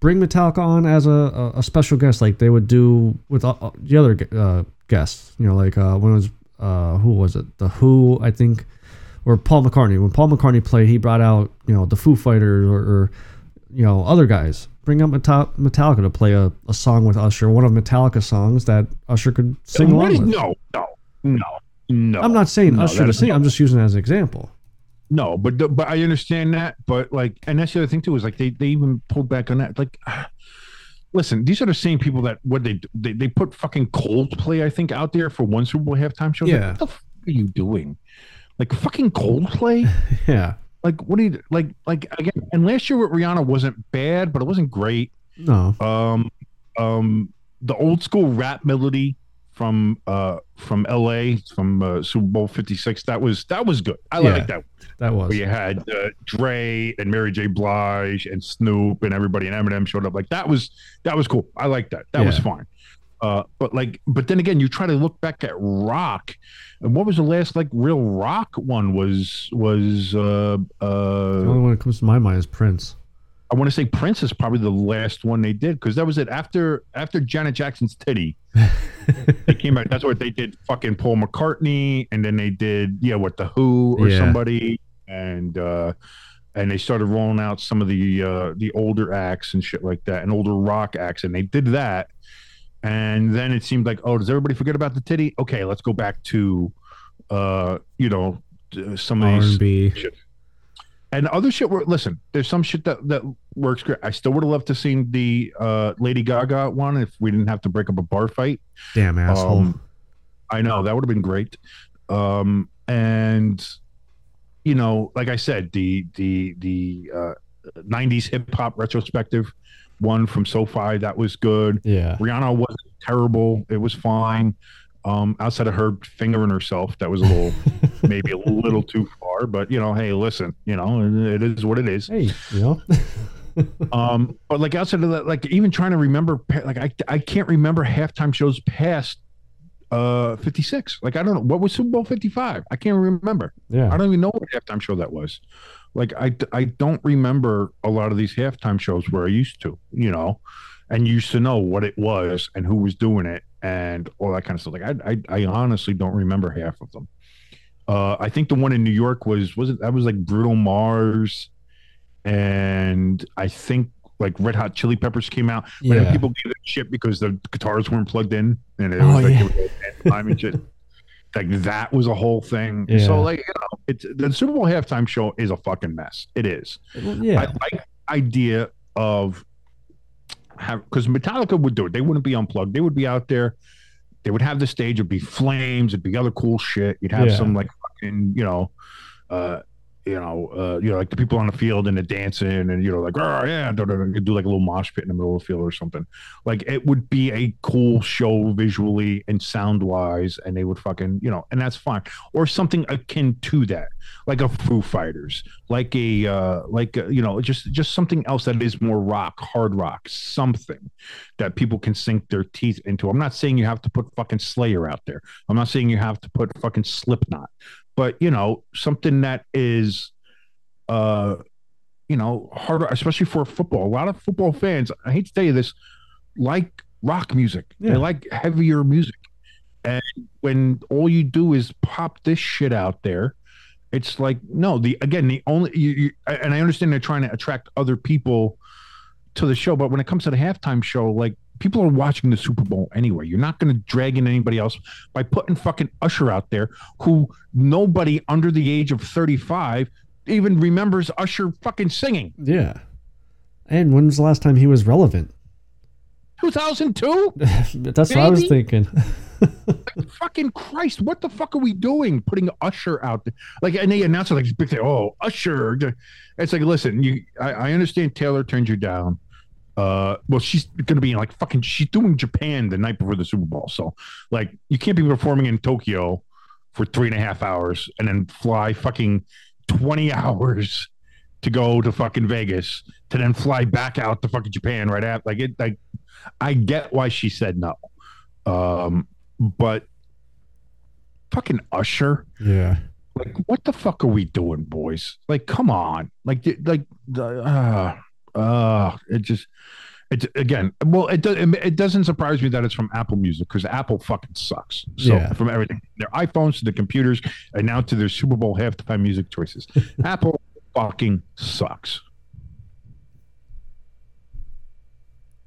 bring Metallica on as a, a, a special guest, like they would do with uh, the other uh, guests. You know, like uh, when it was uh, who was it? The Who, I think, or Paul McCartney. When Paul McCartney played, he brought out you know the Foo Fighters or, or you know other guys. Bring up Metallica to play a, a song with Usher, one of Metallica's songs that Usher could sing along with. no no no no I'm not saying No, Usher that to is- sing. I'm just using it as an example. No, but the, but I understand that. But like, and that's the other thing too is like they they even pulled back on that. Like, (sighs) listen, these are the same people that what they they they put fucking Coldplay I think out there for one Super Bowl halftime show. Like, Yeah. what the fuck are you doing? Like fucking Coldplay. (laughs) Yeah. like what do you like like again? And last year with Rihanna wasn't bad, but it wasn't great. No. Um, um, the old school rap melody from uh from L.A. from uh, Super Bowl Fifty Six. That was that was good. I Yeah. like that. That was. We had uh, Dre and Mary J. Blige and Snoop and everybody and Eminem showed up. Like that was that was cool. I like that. That was Yeah. fine. Uh, but like, but then again, you try to look back at rock, and what was the last like real rock one? Was was uh The uh only one that comes to my mind is Prince. I want to say Prince is probably the last one they did because that was it after after Janet Jackson's titty. (laughs) they came out. That's what they did. Fucking Paul McCartney, and then they did yeah, what the Who or Yeah. somebody, and uh and they started rolling out some of the uh the older acts and shit like that, and older rock acts, and they did that. And then it seemed like, oh, does everybody forget about the titty? Okay, let's go back to, uh, you know, some of these and B. and other shit were listen there's some shit that that works great. I still would have loved to seen the uh lady gaga one if we didn't have to break up a bar fight. Damn asshole. Um, i know that would have been great. Um and you know like i said the the the uh 90s hip-hop retrospective one from sofi that was good. Yeah. rihanna wasn't terrible. It was fine um outside of her fingering herself that was a little (laughs) maybe a little too far but you know hey listen you know it is what it is. Hey, you know. (laughs) um but like outside of that like even trying to remember like i i can't remember halftime shows past uh 56 like i don't know what was super bowl 55 i can't remember. Yeah, i don't even know what halftime show that was. Like i i don't remember a lot of these halftime shows where i used to you know and used to know what it was and who was doing it and all that kind of stuff. Like i i, I honestly don't remember half of them. Uh i think the one in new york was was it that was like Bruno Mars and i think like red hot chili peppers came out. But then people gave it shit because the guitars weren't plugged in and it Oh, was like yeah. it was time and shit. Like that was a whole thing. Yeah. so like you know it's the super bowl halftime show is a fucking mess. It is. Yeah. I like idea of have because Metallica would do it. They wouldn't be unplugged. They would be out there. They would have the stage. It'd be flames. It'd be other cool shit. You'd have Yeah. some like fucking you know, uh, you know, uh, you know, like the people on the field and the dancing and you know, like oh yeah, do like a little mosh pit in the middle of the field or something. Like it would be a cool show visually and sound wise, and they would fucking you know, and that's fine. Or something akin to that, like a Foo Fighters, like a uh, like a, you know, just just something else that is more rock, hard rock, something that people can sink their teeth into. I'm not saying you have to put fucking Slayer out there. I'm not saying you have to put fucking Slipknot, but you know, something that is uh you know, harder, especially for football. A lot of football fans, I hate to tell you this, like rock music. Yeah. They like heavier music. And when all you do is pop this shit out there, it's like no. The again, the only you, you and I understand they're trying to attract other people to the show, but when it comes to the halftime show, like people are watching the Super Bowl anyway. You're not going to drag in anybody else by putting fucking Usher out there, who nobody under the age of 35 even remembers Usher fucking singing. yeah. And when was the last time he was relevant? 2002? (laughs) That's what I was Maybe. thinking. (laughs) fucking Christ, what the fuck are we doing? Putting Usher out there, like, and they announced it like this big thing. Oh, Usher! It's like, listen, you, I, I understand Taylor turned you down. Uh, well, she's gonna be in like fucking. She's doing Japan the night before the Super Bowl, so like, you can't be performing in Tokyo for three and a half hours and then fly fucking twenty (laughs) hours to go to fucking Vegas to then fly back out to fucking Japan right after. Like it, like, I get why she said no. Um, but fucking Usher, Yeah. like, what the fuck are we doing, boys? Like, come on, like, like, the- uh, uh, it just, it again. Well, it does. It doesn't surprise me that it's from Apple Music because Apple fucking sucks. So Yeah. from everything, their iPhones to the computers, and now to their Super Bowl halftime music choices, (laughs) Apple fucking sucks.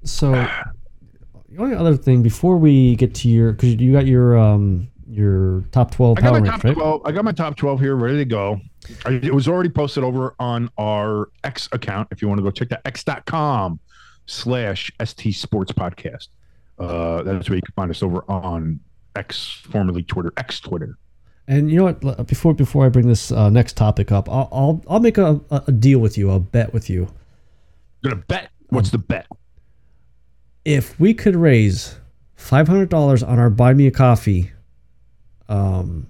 So the only other thing before we get to your because you got your um your top twelve I got my top right? twelve. I got my top twelve here, ready to go. I, it was already posted over on our X account. If you want to go check that, x.com slash st sports podcast. Uh, that's where you can find us over on X, formerly Twitter, X Twitter. And you know what? Before before I bring this uh, next topic up, I'll I'll, I'll make a, a deal with you. I'll bet with you. You're Gonna bet. What's the bet? If we could raise five hundred dollars on our Buy Me a Coffee, um,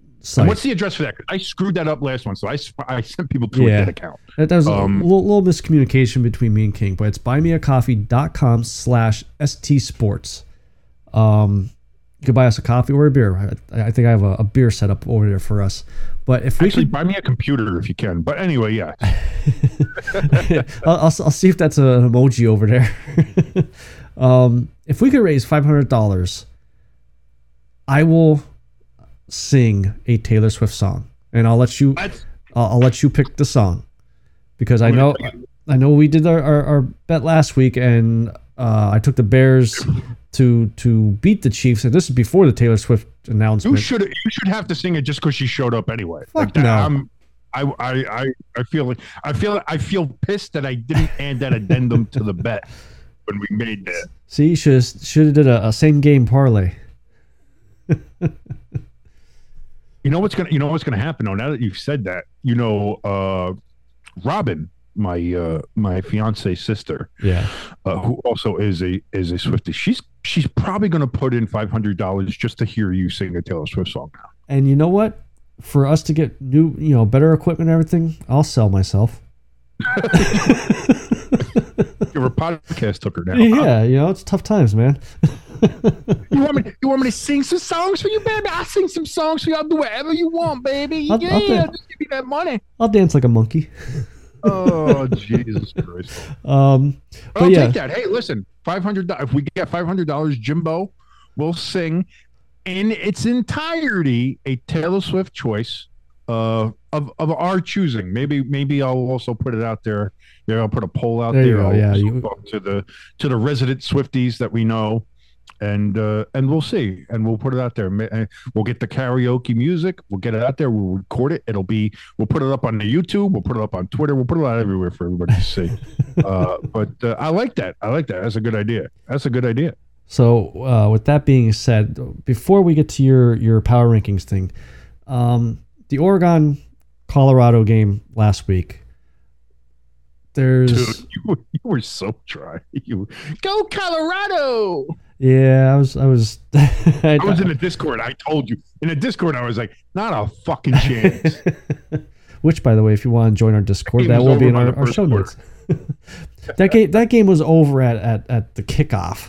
And site. what's the address for that? I screwed that up last one, so I, I sent people to Yeah. that account. That, that was Um, a little, little miscommunication between me and King, but it's buymeacoffee.com slash st sports. Um, you can buy us a coffee or a beer. I, I think I have a, a beer set up over there for us. But if we Actually, could, buy me a computer if you can. But anyway, yeah. (laughs) I'll, I'll, I'll see if that's an emoji over there. (laughs) um, if we could raise $500, I will sing a Taylor Swift song. And I'll let you I'll, I'll let you pick the song because I know I know we did our, our, our bet last week and uh, I took the Bears to to beat the Chiefs and this is before the Taylor Swift announcement. you should you should have to sing it just because she showed up anyway. Fuck that, no. I'm, I, I I I feel like I feel I feel pissed that I didn't add that addendum to the bet when we made that. See, should should have did a, a same game parlay. (laughs) You know what's gonna you know what's gonna happen though. Now that you've said that, you know, uh, Robin, my uh, my fiance's sister, Yeah, uh, who also is a is a Swiftie. She's she's probably gonna put in five hundred dollars just to hear you sing a Taylor Swift song now. and you know what? For us to get new, you know, better equipment and everything, I'll sell myself. (laughs) (laughs) You're a podcast hooker now. Yeah, you know, it's tough times, man. You want me? You want me to sing some songs for you, baby? I'll sing some songs for you. I'll do whatever you want, baby. I'll- yeah, I'll do- just give me that money. I'll dance like a monkey. Oh (laughs) Jesus Christ! Um, I'll yeah, take that. Hey, listen, five hundred. If we get five hundred dollars, Jimbo will sing in its entirety a Taylor Swift choice uh, of of our choosing. Maybe maybe I'll also put it out there. Maybe I'll put a poll out There there. go, yeah, you- to the to the resident Swifties that we know. And uh, and we'll see, and we'll put it out there. Uh, We'll get the karaoke music. We'll get it out there. We'll record it. It'll be. We'll put it up on the YouTube. We'll put it up on Twitter. We'll put it out everywhere for everybody to see (laughs) uh, but uh, I like that. I like that. That's a good idea. That's a good idea. So, uh, with that being said, before we get to your your power rankings thing, um, the Oregon Colorado game last week. There's Dude, you were, you were so dry. (laughs) You go Colorado. yeah, I was I was (laughs) I, I was in the Discord. I told you in the Discord. I was like, not a fucking chance. (laughs) which by the way, if you want to join our Discord, Game that will be in our, our show quarter. notes. that game that game was over at at, at the kickoff.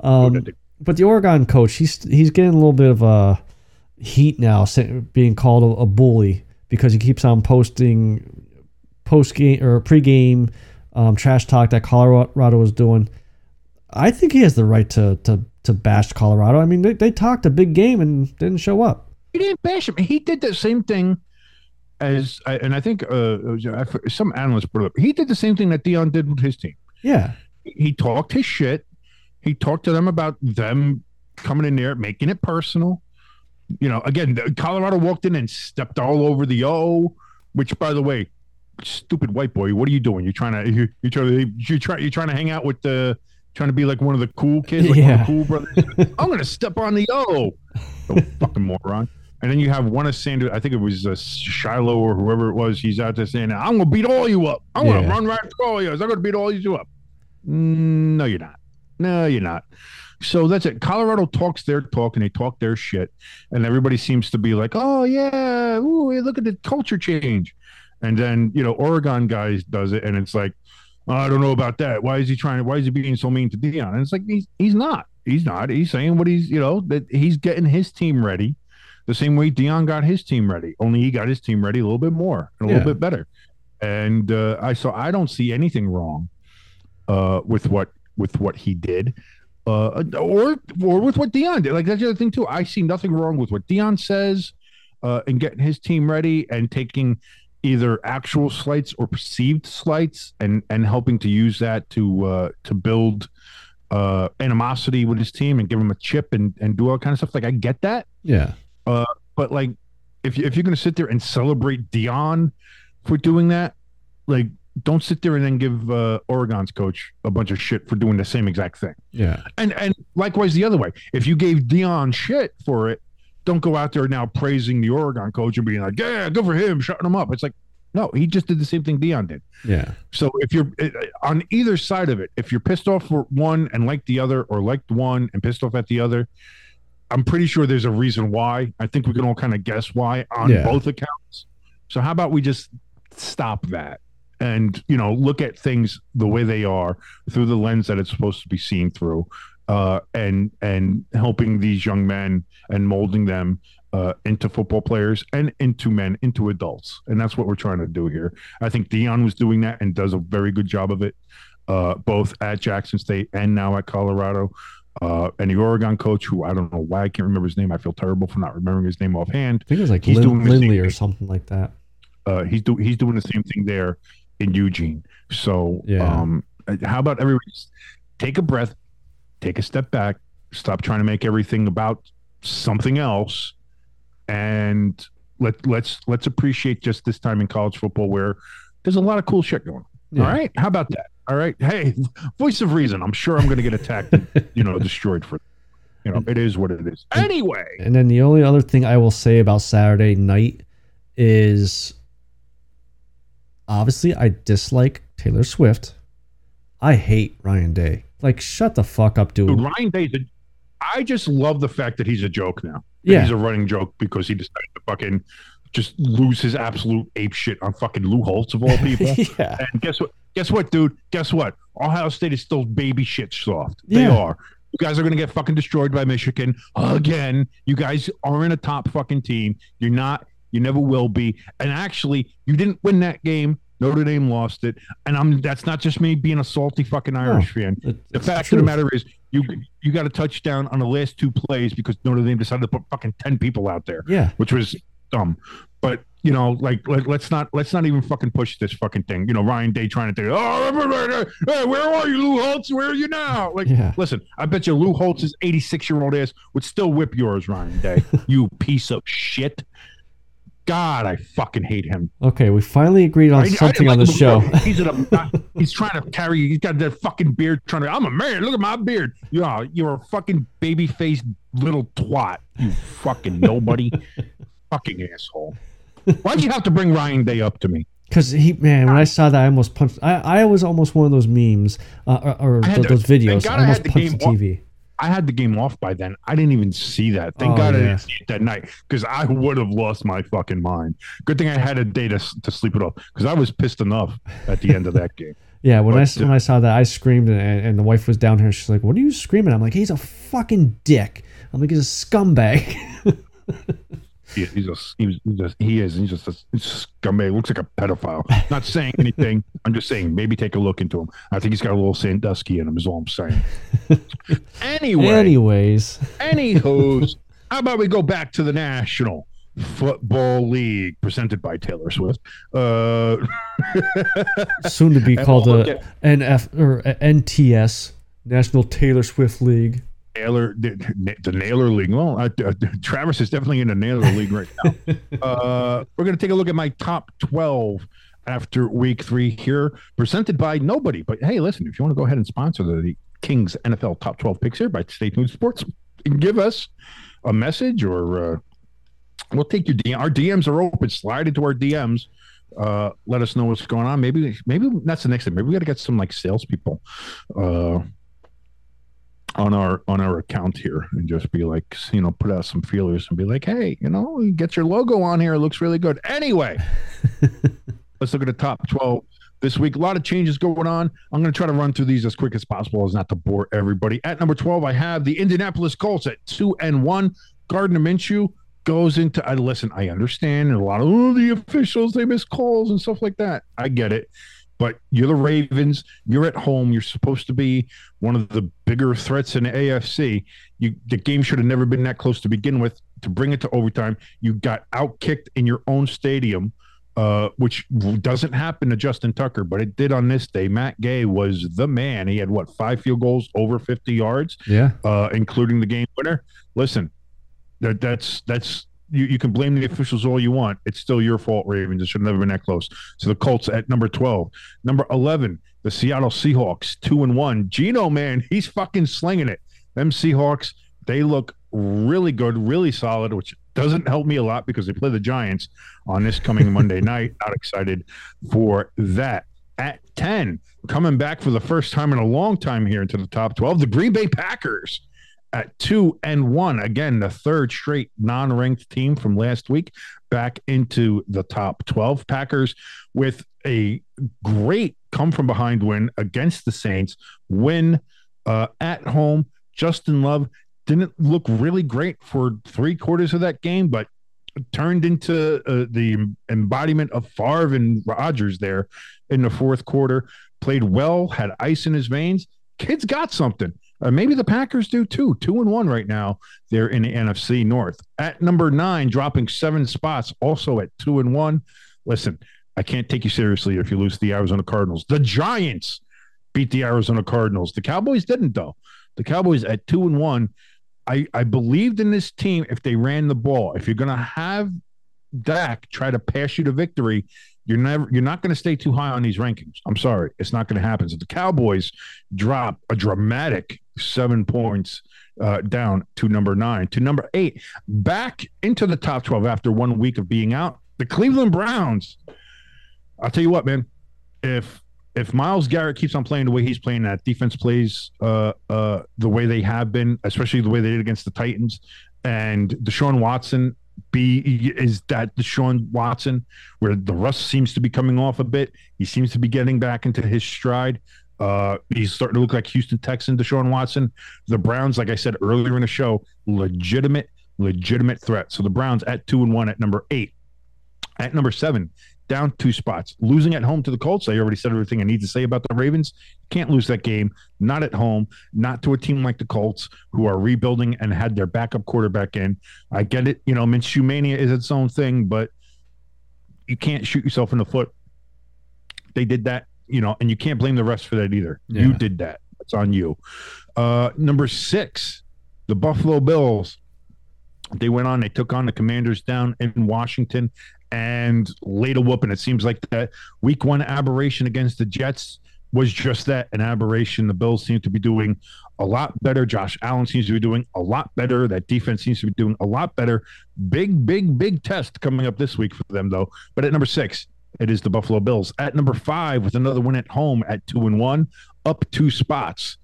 um, but the Oregon coach, he's he's getting a little bit of a heat now, being called a, bully because he keeps on posting post game or pre game um, trash talk that Colorado was doing. I think he has the right to to to bash Colorado. I mean, they, they talked a big game and didn't show up. he didn't bash him. He did the same thing as, and I think uh, was- some analyst brought it up. He did the same thing that Deion did with his team. Yeah, he talked his shit. He talked to them about them coming in there, making it personal. You know, again, Colorado walked in and stepped all over the O. Which, by the way, stupid white boy, what are you doing? You're trying to you you trying to you try you trying to hang out with the trying to be like one of the cool kids, like one Yeah. of the cool brothers. (laughs) I'm gonna step on the O. Oh, fucking moron. And then you have one of Sanders, I think it was uh, Shilo or whoever it was. He's out there saying, I'm going to beat all you up. I'm going to run right through all you. I'm going to beat all you up. Mm, No, you're not. No, you're not. So that's it. Colorado talks their talk and they talk their shit. And everybody seems to be like, oh, yeah. Ooh, look at the culture change. And then, you know, Oregon guys does it. And it's like, I don't know about that. Why is he trying? Why is he being so mean to Deion? And it's like, he's, he's not. He's not. He's saying what he's, you know, that he's getting his team ready the same way Deion got his team ready. Only he got his team ready a little bit more and a Yeah. little bit better. And uh, I so I don't see anything wrong uh, with what with what he did, uh, or or with what Deion did. Like that's the other thing too. I see nothing wrong with what Deion says, uh, and getting his team ready and taking either actual slights or perceived slights and and helping to use that to uh, to build uh, animosity with his team and give him a chip and and do all kind of stuff. Like I get that, Yeah. Uh, but like if you, if you're gonna sit there and celebrate Deion for doing that, like don't sit there and then give uh, Oregon's coach a bunch of shit for doing the same exact thing. Yeah. And and likewise the other way. If you gave Deion shit for it, don't go out there now praising the Oregon coach and being like, yeah, good for him, shutting him up. It's like, no, he just did the same thing Deion did. Yeah. So if you're uh, on either side of it, if you're pissed off for one and like the other, or liked one and pissed off at the other, I'm pretty sure there's a reason why. I think we can all kind of guess why on Yeah. both accounts. So how about we just stop that and you know look at things the way they are through the lens that it's supposed to be seen through, uh, and and helping these young men and molding them uh, into football players and into men, into adults. And that's what we're trying to do here. I think Deion was doing that and does a very good job of it, uh, both at Jackson State and now at Colorado. Uh, and the Oregon coach, who I don't know why I can't remember his name. I feel terrible for not remembering his name offhand. I think it was like He's doing Lin- same Lindley or something like that. Uh, he's do he's doing the same thing there in Eugene. So, Yeah. um, how about everybody just take a breath, take a step back, stop trying to make everything about something else, and let let's let's appreciate just this time in college football where there's a lot of cool shit going. on. Yeah. All right, how about that? All right, hey, (laughs) voice of reason. I'm sure I'm going to get attacked, and, you know, destroyed for. You know, it is what it is. Anyway, And then the only other thing I will say about Saturday night is obviously I dislike Taylor Swift. I hate Ryan Day. Like, shut the fuck up, dude. Dude, Ryan Day's a, I just love the fact that he's a joke now. Yeah. He's a running joke because he decided to fucking just lose his absolute ape shit on fucking Lou Holtz of all (laughs) people. yeah. and guess what? Guess what, dude? Guess what? Ohio State is still baby shit soft. They Yeah. are. You guys are going to get fucking destroyed by Michigan again. You guys aren't a top fucking team. You're not. You never will be. And actually, you didn't win that game. Notre Dame lost it. And I'm. That's not just me being a salty fucking Irish fan. It- The fact of the matter is, you you got a touchdown on the last two plays because Notre Dame decided to put fucking ten people out there, Yeah. which was dumb. But you know, like let, let's not let's not even fucking push this fucking thing. You know, Ryan Day trying to think, oh, hey, where are you, Lou Holtz? Where are you now? Like, Yeah. listen, I bet you Lou Holtz's eighty six year old ass would still whip yours, Ryan Day. (laughs) you piece of shit. God, I fucking hate him. Okay, we finally agreed on I- I something didn't on the show. (laughs) He's he's trying to carry. He's got that fucking beard. Trying to. I'm a man. Look at my beard. You know, you're a fucking baby faced little twat. You fucking nobody. (laughs) fucking asshole. Why'd you have to bring Ryan Day up to me? Because he, man, when I saw that, I almost punched. I, I was almost one of those memes uh, or, or I had th- to- those videos. I I almost the punched the off. TV. I had the game off by then. I didn't even see that. Thank Oh, God I didn't see it that night because I would have lost my fucking mind. Good thing I had a day to, to sleep it off because I was pissed enough at the end of that (laughs) game. Yeah, when I But, s- when I saw that, I screamed, and, and the wife was down here. She's like, "What are you screaming?" I'm like, "He's a fucking dick." I'm like, "He's a scumbag." (laughs) He, he's a, he, was, he's a, he is. He's just a, scumbag. Looks like a pedophile. Not saying (laughs) anything. I'm just saying maybe take a look into him. I think he's got a little Sandusky in him. Is all I'm saying. (laughs) anyway, Anyways, anywho's, (laughs) how about we go back to the National Football League presented by Taylor Swift? Uh, soon to be called a NF or a NTS National Taylor Swift League. Naylor, the, the Naylor League. Well, uh, Travis is definitely in the Naylor League right now. (laughs) uh, we're going to take a look at my top 12 after week three here, presented by nobody. But hey, listen, if you want to go ahead and sponsor the, the Kings NFL top 12 picks here by Stay Tuned Sports, give us a message or uh, we'll take your DM. Our DMs are open. Slide into our DMs. Uh, let us know what's going on. Maybe, maybe that's the next thing. Maybe we got to get some like salespeople. Uh, on our on our account here and just be like you know put out some feelers and be like hey you know get your logo on here. It looks really good. Anyway (laughs) let's look at the top 12 this week. A lot of changes going on. I'm going to try to run through these as quick as possible as not to bore everybody. At number 12 i have the indianapolis colts at 2 and 1 gardner minshew goes into i listen i understand and a lot of oh, the officials they miss calls and stuff like that. I get it but you're the Ravens. You're at home. You're supposed to be one of the bigger threats in the AFC. You the game should have never been that close to begin with. To bring it to overtime, you got outkicked in your own stadium uh, which doesn't happen to Justin Tucker, but it did on this day. Matt Gay was the man. He had what five field goals over 50 yards, Yeah. uh, including the game winner. Listen, that that's that's you, you can blame the officials all you want. It's still your fault, Ravens. It should have never been that close. So the Colts at number 12. Number 11, the Seattle Seahawks, two and one. Gino, man, he's fucking slinging it. Them Seahawks, they look really good, really solid, which doesn't help me a lot because they play the Giants on this coming Monday (laughs) night. Not excited for that. At 10, coming back for the first time in a long time here into the top 12, the Green Bay Packers at two and one. Again, the third straight non ranked team from last week back into the top 12. Packers with a great come from behind win against the Saints, win uh, at home. Justin Love didn't look really great for three quarters of that game, but turned into uh, the embodiment of Favre and Rodgers there in the fourth quarter. Played well, had ice in his veins. Kids got something. Uh, maybe the Packers do too. Two and one right now. They're in the NFC North. At number nine, dropping seven spots, also at two and one. Listen, I can't take you seriously if you lose to the Arizona Cardinals. The Giants beat the Arizona Cardinals. The Cowboys didn't though. The Cowboys at two and one. I, I believed in this team if they ran the ball. If you're gonna have Dak try to pass you to victory, you're never you're not going to stay too high on these rankings. I'm sorry, it's not going to happen. So the Cowboys drop a dramatic seven points uh, down to number nine to number eight, back into the top twelve after one week of being out. The Cleveland Browns. I'll tell you what, man. If if Myles Garrett keeps on playing the way he's playing, that defense plays uh, uh, the way they have been, especially the way they did against the Titans, and Deshaun Watson be is that Deshaun Watson, where the rust seems to be coming off a bit. He seems to be getting back into his stride. Uh, he's starting to look like Houston Texan Deshaun Watson. The Browns, like I said earlier in the show, legitimate, legitimate threat. So the Browns at two and one at number eight. At number seven, down two spots, losing at home to the Colts. I already said everything I need to say about the Ravens. Can't lose that game. Not at home. Not to a team like the Colts, who are rebuilding and had their backup quarterback in. I get it. You know, Minshew mania is its own thing, but you can't shoot yourself in the foot. They did that, you know, and you can't blame the rest for that either. You did that. It's on you. Uh, number six, the Buffalo Bills. They went on. They took on the Commanders down in Washington and laid a whooping. It seems like that week one aberration against the Jets was just that an aberration. The Bills seem to be doing a lot better. Josh Allen seems to be doing a lot better. That defense seems to be doing a lot better. Big, big, big test coming up this week for them, though. But at number six, it is the Buffalo Bills. At number five, with another win at home at two and one, up two spots,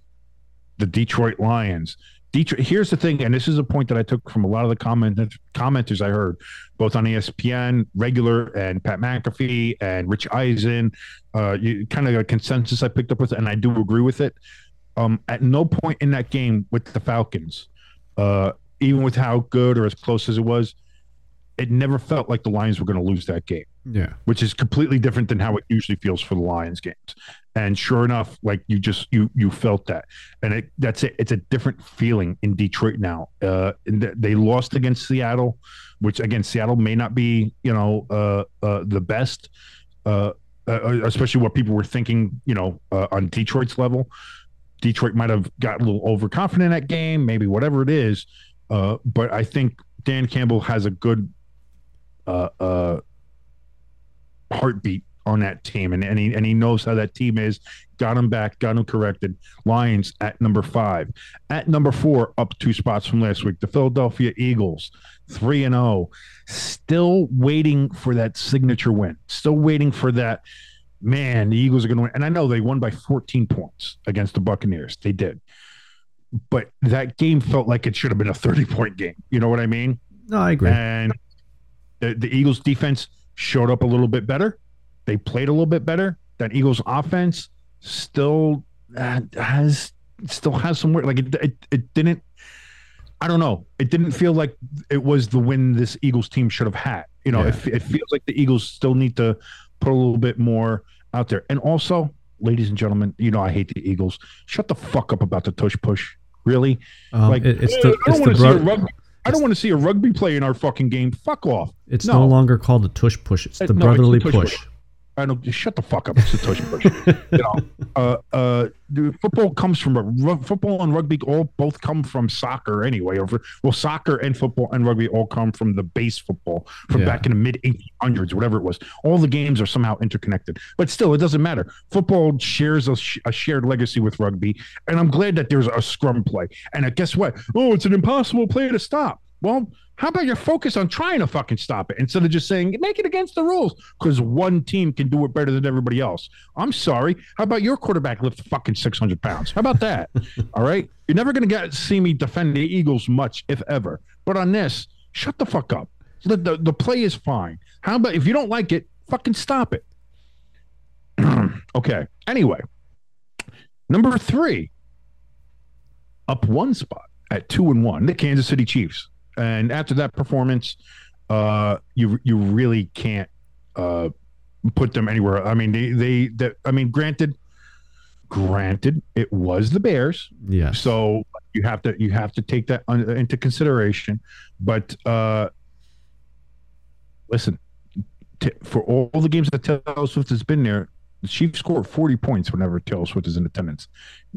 the Detroit Lions. Detroit. Here's the thing, and this is a point that I took from a lot of the comment commenters I heard, both on ESPN, regular, and Pat McAfee and Rich Eisen. Uh, you, kind of a consensus I picked up with, and I do agree with it. Um, at no point in that game with the Falcons, uh, even with how good or as close as it was, it never felt like the Lions were going to lose that game Yeah. which is completely different than how it usually feels for the Lions games. And sure enough, like you just you you felt that, and it that's it. It's a different feeling in Detroit now. Uh, they lost against Seattle, which again Seattle may not be you know uh, uh the best, uh, uh, especially what people were thinking you know uh, on Detroit's level. Detroit might have got a little overconfident in that game, maybe whatever it is. Uh, but I think Dan Campbell has a good uh, uh, heartbeat on that team, and, and he and he knows how that team is. Got him back, got him corrected. Lions at number five, at number four, up two spots from last week. The Philadelphia Eagles, three and zero, still waiting for that signature win. Still waiting for that. Man, the Eagles are going to win, and I know they won by 14 points against the Buccaneers. They did, but that game felt like it should have been a 30 point game. You know what I mean? No, I agree. And the, the Eagles defense showed up a little bit better. They played a little bit better. That Eagles offense still uh, has still has some work. Like it, it, it didn't. I don't know. It didn't feel like it was the win this Eagles team should have had. You know, Yeah. it, it feels like the Eagles still need to put a little bit more out there. And also, ladies and gentlemen, you know I hate the Eagles. Shut the fuck up about the tush push. Really? Um, like it- it's the it's the wanna see a brother rugby- I don't want to see a rugby play in our fucking game. Fuck off. It's no. no longer called the tush push. It's the no, it's the brotherly tush push. push. I don't shut the fuck up. It's a tush push. you know, (laughs) uh, uh, dude, football comes from a football and rugby all both come from soccer anyway. Or well, soccer and football and rugby all come from the base football from Yeah. back in the mid 1800s, whatever it was. All the games are somehow interconnected, but still, it doesn't matter. Football shares a, sh- a shared legacy with rugby, and I'm glad that there's a scrum play. And uh, guess what? Oh, it's an impossible play to stop. Well, how about your focus on trying to fucking stop it instead of just saying make it against the rules because one team can do it better than everybody else? I'm sorry. How about your quarterback lift fucking 600 pounds? How about that? (laughs) All right. You're never going to get see me defend the Eagles much, if ever. But on this, shut the fuck up. The, the, the play is fine. How about if you don't like it, fucking stop it? (clears throat) okay. Anyway, number three, up one spot at two and one, the Kansas City Chiefs. And after that performance, uh, you you really can't uh, put them anywhere. I mean, they they, they I mean, granted, granted, it was the Bears, Yeah. so you have to you have to take that un, into consideration. But uh, listen, t- for all the games that Taylor Swift has been there, the Chiefs score forty points whenever Taylor Swift is in attendance.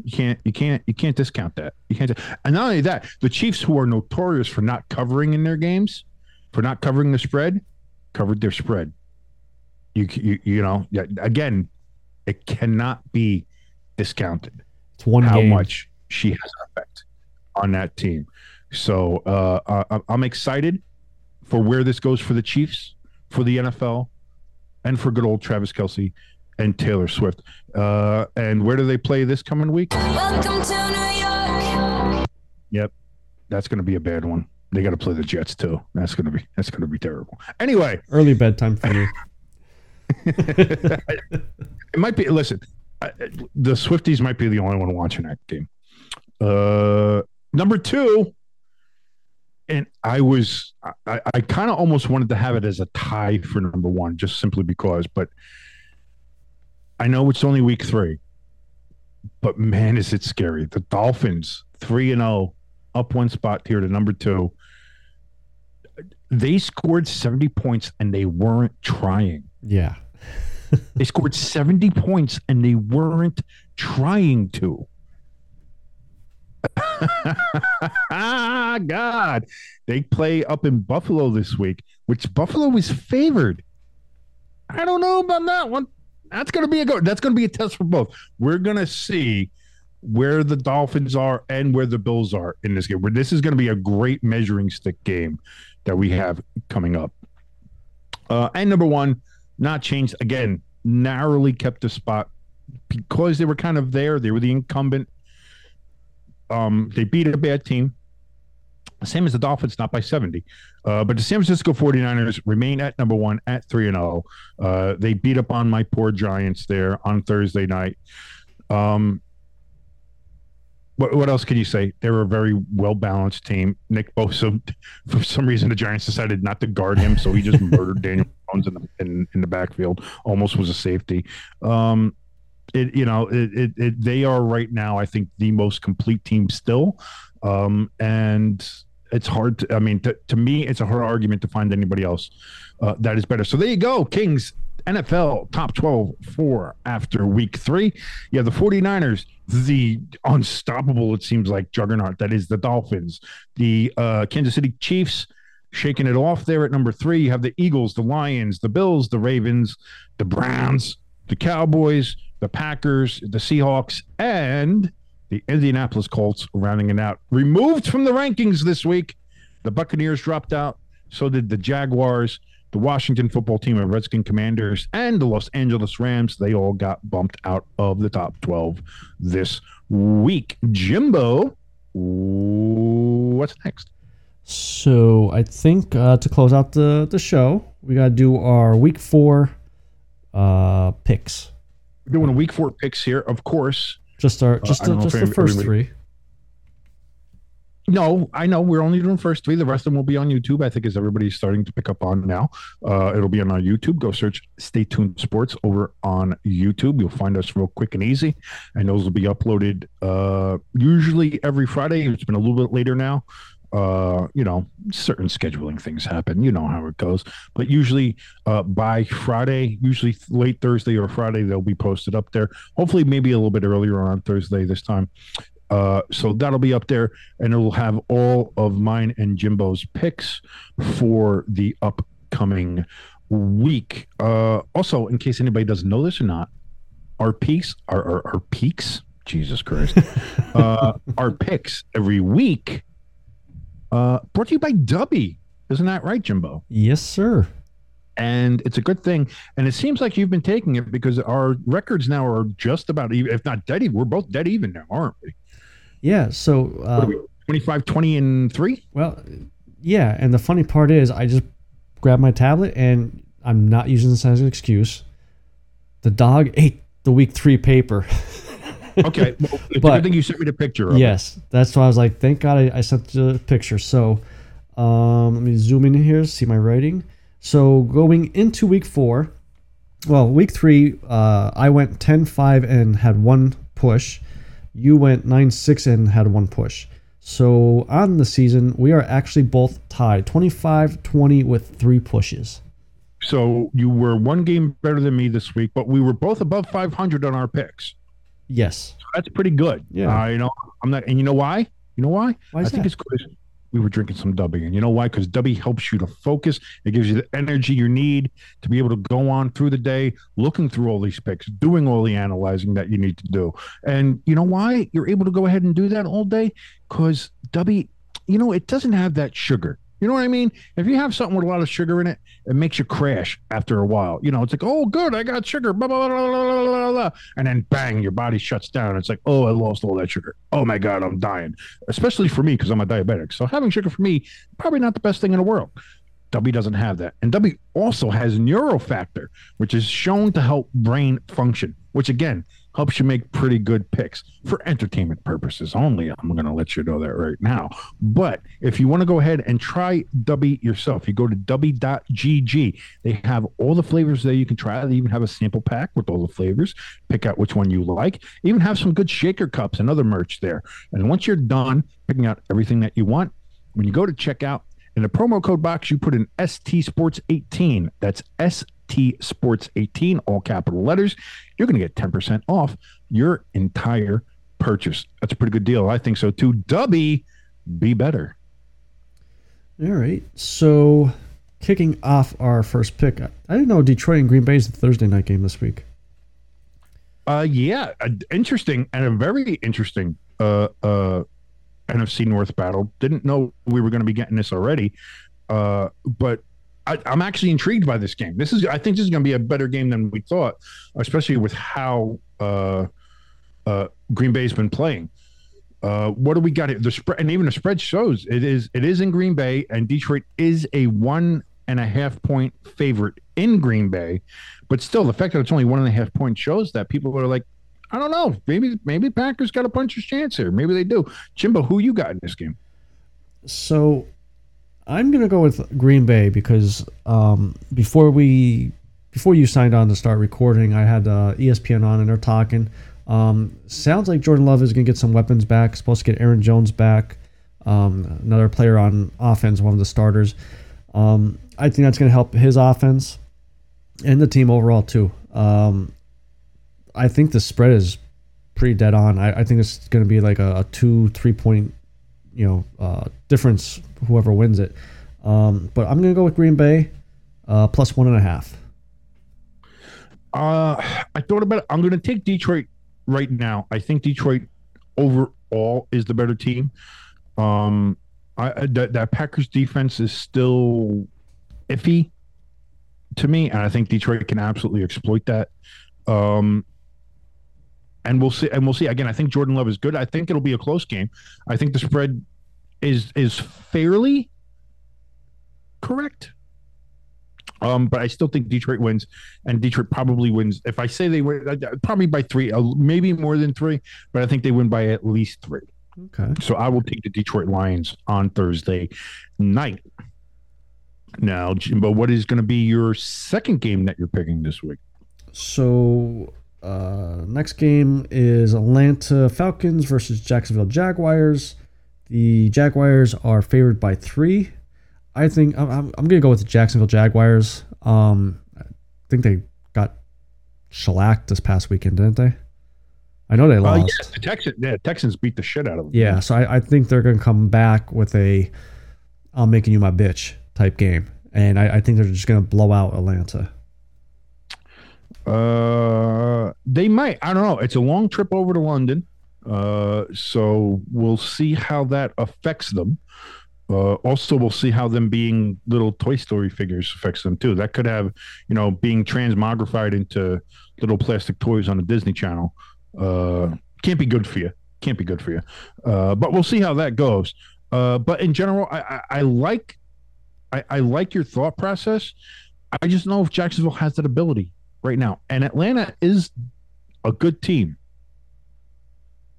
You can't you can't you can't discount that. You can't. And not only that, the Chiefs, who are notorious for not covering in their games, for not covering the spread, covered their spread. You you, you know again, it cannot be discounted it's one how game. much she has an effect on that team. So uh, I, I'm excited for where this goes for the Chiefs, for the NFL, and for good old Travis Kelce and Taylor Swift. Uh, and where do they play this coming week? Welcome to New York. Yep, that's going to be a bad one. They got to play the Jets too. That's going to be that's going to be terrible. Anyway, Early bedtime for me. (laughs) it might be. Listen, I- the Swifties might be the only one watching that game. Uh, number two, and I was, I, I kind of almost wanted to have it as a tie for number one, just simply because. But I know it's only week three, but man, is it scary! The Dolphins three and zero, up one spot here to number two. They scored seventy points and they weren't trying. Yeah. (laughs) They scored 70 points and they weren't trying to. Ah, (laughs) God. They play up in Buffalo this week, which Buffalo is favored. I don't know about that one. That's going to be a go. That's going to be a test for both. We're going to see where the Dolphins are and where the Bills are in this game. Where this is going to be a great measuring stick game that we have coming up. Uh, and number one, not changed again. Narrowly kept the spot because they were kind of there. They were the incumbent. Um, they beat a bad team, same as the Dolphins, not by 70. Uh, but the San Francisco 49ers remain at number one at 3 and 0. Uh, they beat up on my poor Giants there on Thursday night. Um, what, what else can you say? They're a very well balanced team. Nick Bosa, (laughs) for some reason, the Giants decided not to guard him, so he just (laughs) murdered Daniel Jones in the in, in the backfield. Almost was a safety. Um, it you know it, it, it they are right now. I think the most complete team still, um, and it's hard. To, I mean, to, to me, it's a hard argument to find anybody else uh, that is better. So there you go, Kings. NFL top 12 for after week three. You have the 49ers, the unstoppable, it seems like, juggernaut that is the Dolphins, the uh, Kansas City Chiefs shaking it off there at number three. You have the Eagles, the Lions, the Bills, the Ravens, the Browns, the Cowboys, the Packers, the Seahawks, and the Indianapolis Colts rounding it out. Removed from the rankings this week. The Buccaneers dropped out. So did the Jaguars the Washington football team of Redskin Commanders and the Los Angeles Rams. They all got bumped out of the top 12 this week. Jimbo, what's next? So I think uh, to close out the the show, we gotta do our week four uh picks. We're doing a week four picks here, of course. Just our just I don't the, just the first everybody- three. No, I know we're only doing first three. The rest of them will be on YouTube. I think as everybody's starting to pick up on now. Uh, it'll be on our YouTube. Go search Stay Tuned Sports over on YouTube. You'll find us real quick and easy. And those will be uploaded uh, usually every Friday. It's been a little bit later now. Uh, you know, certain scheduling things happen. You know how it goes. But usually, uh, by Friday, usually late Thursday or Friday, they'll be posted up there. Hopefully, maybe a little bit earlier on Thursday this time. Uh, so that'll be up there, and it will have all of mine and Jimbo's picks for the upcoming week. Uh, also, in case anybody doesn't know this or not, our peaks, our our, our peaks, Jesus Christ, (laughs) uh, our picks every week. Uh, brought to you by Dubby. Isn't that right, Jimbo? Yes, sir. And it's a good thing. And it seems like you've been taking it because our records now are just about even, if not dead even. We're both dead even now, aren't we? Yeah. So, What uh, are we? 25, 20, and three? well, yeah. And the funny part is, I just grabbed my tablet and I'm not using this as an excuse. The dog (laughs) ate the week three paper. (laughs) Okay. (laughs) Well, But- good thing you sent me the picture of it. yes. That's why I was like, thank God I, I sent the picture. So, um, let me zoom in here, see my writing. So, going into week four, well, week three, uh, I went 10 5 and had one push. You went 9 6 and had one push. So on the season, we are actually both tied 25 20 with three pushes. So you were one game better than me this week, but we were both above 500 on our picks. Yes. That's pretty good. Yeah. Uh, you know, I'm not, and you know why? You know why? Why is I think that? it's because we were drinking some Dubby. And you know why? Because Dubby helps you to focus. It gives you the energy you need to be able to go on through the day, looking through all these picks, doing all the analyzing that you need to do. And you know why you're able to go ahead and do that all day? Because Dubby, you know, it doesn't have that sugar. You know what I mean? If you have something with a lot of sugar in it, it makes you crash after a while. You know, it's like, oh, good, I got sugar, blah, blah, blah, blah, blah, blah. And then bang, your body shuts down. It's like, oh, I lost all that sugar. Oh my God, I'm dying. Especially for me because I'm a diabetic. So having sugar for me, probably not the best thing in the world. Dubby doesn't have that. And Dubby also has neurofactor, which is shown to help brain function, which again, helps you make pretty good picks for entertainment purposes only. I'm going to let you know that right now. But if you want to go ahead and try Dubby yourself, you go to Dubby.gg. They have all the flavors there you can try. They even have a sample pack with all the flavors. Pick out which one you like. Even have some good shaker cups and other merch there. And once you're done picking out everything that you want, when you go to checkout, in the promo code box, you put in ST Sports 18. That's ST Sports 18, all capital letters. You're going to get 10% off your entire purchase. That's a pretty good deal. I think so too. Dubby, be better. All right. So kicking off our first pick, I didn't know Detroit and Green Bay is the Thursday night game this week. Uh, yeah, interesting and a very interesting uh, uh, NFC North battle. Didn't know we were going to be getting this already, uh, but I, I'm actually intrigued by this game. This is, I think, this is going to be a better game than we thought, especially with how uh, uh, Green Bay's been playing. Uh, what do we got here? The spread, and even the spread shows it is it is in Green Bay, and Detroit is a one and a half point favorite in Green Bay. But still, the fact that it's only one and a half point shows that people are like, I don't know, maybe maybe Packers got a puncher's chance here. Maybe they do. Jimbo, who you got in this game? So I'm gonna go with Green Bay because um, before we before you signed on to start recording, I had uh, ESPN on and they're talking. Um, sounds like Jordan Love is gonna get some weapons back. Supposed to get Aaron Jones back, um, another player on offense, one of the starters. Um, I think that's gonna help his offense and the team overall too. Um, I think the spread is pretty dead on. I, I think it's to be like a, a two, three point, you know, uh, difference. Whoever wins it. Um, but I'm to go with Green Bay uh, plus one and a half. Uh, I thought about it. I'm to take Detroit right now. I think Detroit overall is the better team. Um, I- that, that Packers defense is still iffy to me, and I think Detroit can absolutely exploit that. Um, and we'll see. And we'll see. Again, I think Jordan Love is good. I think it'll be a close game. I think the spread is is fairly correct. Um, but I still think Detroit wins, and Detroit probably wins. If I say they win, uh, probably by three, uh, maybe more than three, but I think they win by at least three. Okay. So I will take the Detroit Lions on Thursday night. Now, Jimbo, what is going to be your second game that you're picking this week? So uh, next game is Atlanta Falcons versus Jacksonville Jaguars. The Jaguars are favored by three. I think I'm, I'm, to go with the Jacksonville Jaguars. Um, I think they got shellacked this past weekend, didn't they? I know they Uh, lost. yes, the Texans, yeah, Texans beat the shit out of them. Yeah, so I, I think they're going to come back with a I'm making you my bitch type game. And I, I think they're just going to blow out Atlanta. Uh, they might. I don't know. It's a long trip over to London. Uh, so we'll see how that affects them. Uh, also, we'll see how them being little Toy Story figures affects them too. That could have, you know, being transmogrified into little plastic toys on the Disney Channel. Uh, can't be good for you. Can't be good for you. Uh, but we'll see how that goes. Uh, but in general, I, I, I like, I, I like your thought process. I just know if Jacksonville has that ability right now, and Atlanta is a good team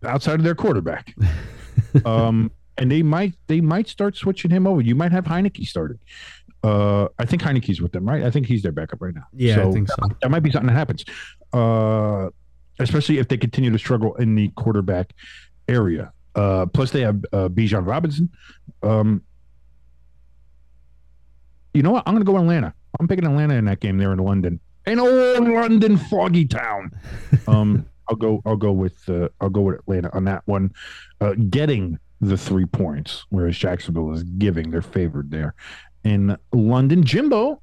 outside of their quarterback. (laughs) um, and they might they might start switching him over. You might have Heinicke started. Uh, I think Heinicke's with them, right? I think he's their backup right now. Yeah, I think so. That might be something that happens, uh, especially if they continue to struggle in the quarterback area. Uh, plus, they have uh, Bijan Robinson. Um, you know what? I'm going to go Atlanta. I'm picking Atlanta in that game there in London, an old London foggy town. (laughs) Um, I'll go. I'll go with. Uh, I'll go with Atlanta on that one, uh, getting the three points, whereas Jacksonville is giving. They're favored there in London. Jimbo,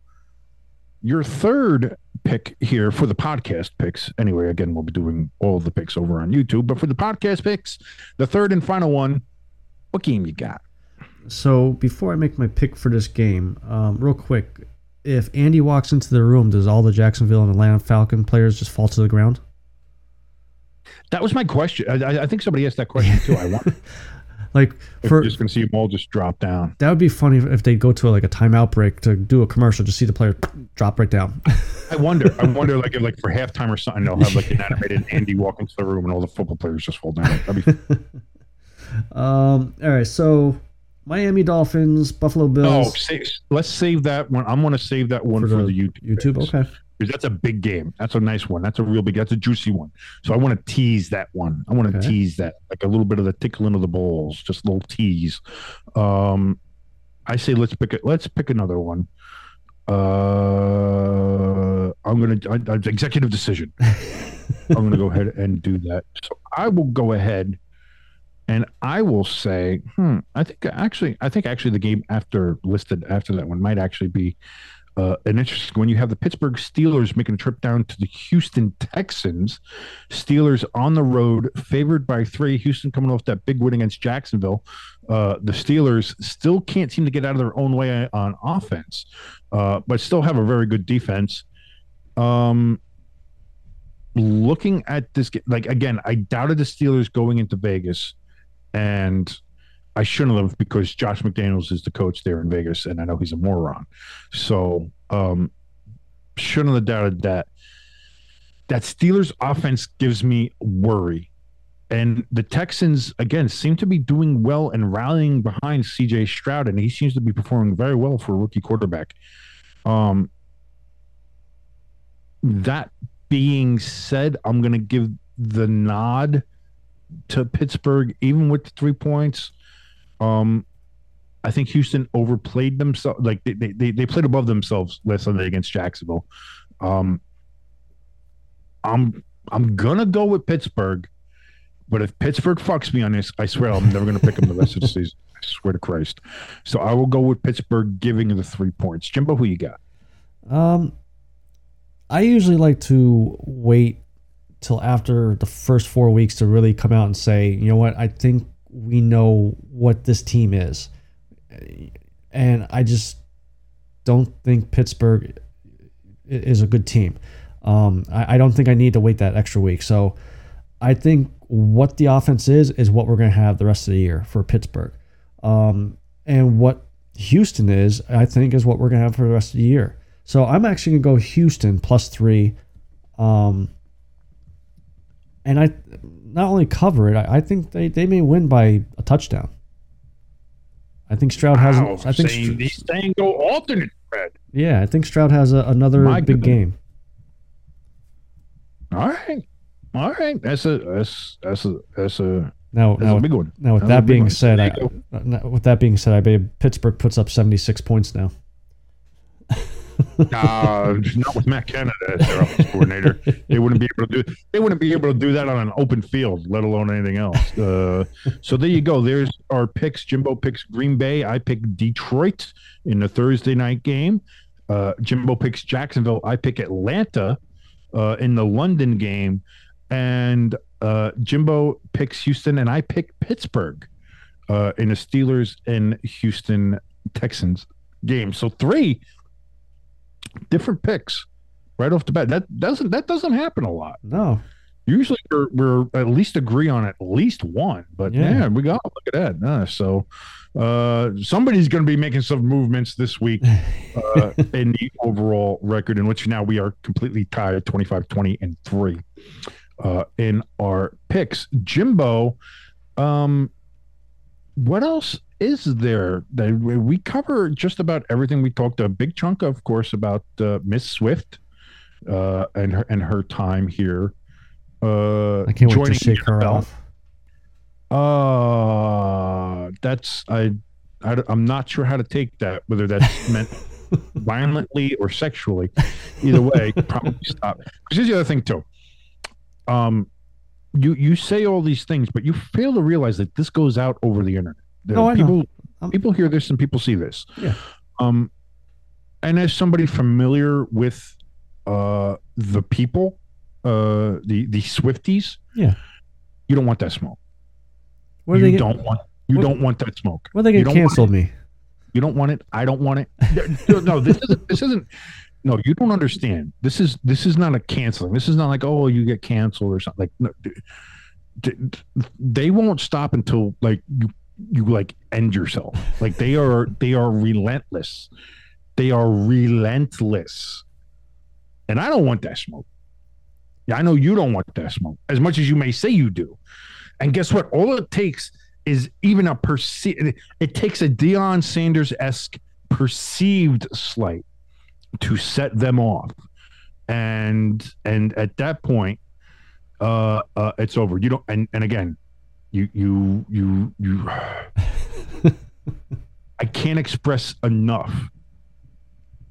your third pick here for the podcast picks. Anyway, again, we'll be doing all the picks over on YouTube, but for the podcast picks, the third and final one. What game you got? So before I make my pick for this game, um, real quick, if Andy walks into the room, does all the Jacksonville and Atlanta Falcon players just fall to the ground? That was my question. I, I- think somebody asked that question too. I want. (laughs) Like for you're just going to see them all just drop down. that would be funny if they go to like a timeout break to do a commercial, just see the player drop right down. (laughs) I wonder. I wonder, like, if, like for halftime or something, they'll have like an animated Andy walk into the room and all the football players just fall down. That'd be (laughs) um, all right, so Miami Dolphins, Buffalo Oh, Bills save, let's save that one. I'm going to save that one for for, the the, YouTube. YouTube. picks, Okay, Because that's a big game. That's a nice one. That's a real big. That's a juicy one. So I want to tease that one. I want to Okay. tease that, like a little bit of the tickling of the balls, just a little tease. Um, I say let's pick it. Let's pick another one. Uh, I'm gonna I, I, executive decision. (laughs) I'm gonna go ahead and do that. So I will go ahead and I will say, hmm, I think actually, I think actually the game after listed after that one might actually be uh, an interesting when you have the Pittsburgh Steelers making a trip down to the Houston Texans. Steelers on the road, favored by three. Houston coming off that big win against Jacksonville. Uh, the Steelers still can't seem to get out of their own way on offense, uh, but still have a very good defense. Um, looking at this, like again, I doubted the Steelers going into Vegas, and I shouldn't have because Josh McDaniels is the coach there in Vegas, and I know he's a moron. So um, shouldn't have doubted that. That Steelers offense gives me worry. And the Texans, again, seem to be doing well and rallying behind CJ Stroud, and he seems to be performing very well for a rookie quarterback. Um, that being said, I'm going to give the nod to Pittsburgh, even with the three points. Um, I think Houston overplayed themselves. Like they, they, they, played above themselves last Sunday against Jacksonville. Um, I'm I'm gonna go with Pittsburgh, but if Pittsburgh fucks me on this, I swear I'm never gonna pick them the rest of the (laughs) season. I swear to Christ. So I will go with Pittsburgh giving the three points. Jimbo, who you got? Um, I usually like to wait till after the first four weeks to really come out and say, you know what, I think we know what this team is, and I just don't think Pittsburgh is a good team. Um, I, I don't think I need to wait that extra week. So I think what the offense is is what we're going to have the rest of the year for Pittsburgh, um, and what Houston is, I think, is what we're going to have for the rest of the year. So I'm actually going to go Houston plus three. Um, and I not only cover it, I, I think they, they may win by a touchdown. I think Stroud has. Wow, I think. saying, Str- he's saying go alternate spread. yeah, I think Stroud has a, another My big goodness. game. All right, all right. That's a that's that's a that's a Now, That's now, a big one. now with That's that being said, I, now, with that being said, I believe Pittsburgh puts up 76 points now. (laughs) (laughs) Uh, not with Matt Canada as their offense coordinator. They wouldn't be able to do. They wouldn't be able to do that on an open field, let alone anything else. Uh, so there you go. There's our picks. Jimbo picks Green Bay. I pick Detroit in the Thursday night game. Uh, Jimbo picks Jacksonville. I pick Atlanta uh, in the London game, and uh, Jimbo picks Houston, and I pick Pittsburgh uh, in the Steelers and Houston Texans game. So three different picks right off the bat. That doesn't that doesn't happen a lot. No, Usually we're, we're at least agree on at least one, but Yeah. yeah, we got look at that. Uh, so uh, somebody's going to be making some movements this week (laughs) uh, in the overall record, in which now we are completely tied at 25, 20, and three uh, in our picks. Jimbo, um, what else is there? That we cover just about everything. We talked a big chunk of course about uh, miss swift uh and her and her time here. Uh I can't wait to shake her off. uh that's i, I i'm not sure how to take that whether that's meant (laughs) violently or sexually. Either way probably stop. Because here's the other thing too. Um you you say all these things but you fail to realize that this goes out over the internet The No, I know. people I'm- people hear this and people see this Yeah. um and as somebody familiar with uh the people uh the the swifties Yeah. you don't want that smoke What you they get, don't want you what- don't want that smoke are they you get canceled me? you don't want it. I don't want it. (laughs) No, no, this isn't. This isn't. No, you don't understand. This is. This is not a canceling. This is not like oh you get canceled or something. Like no, they won't stop until like you you like end yourself. Like they are. They are relentless. They are relentless. And I don't want that smoke. Yeah, I know you don't want that smoke as much as you may say you do. And guess what? All it takes is even a perceived. it takes a Deion Sanders esque perceived slight to set them off, and and at that point, uh, uh, it's over. You don't, and and again, you you you you. (sighs) I can't express enough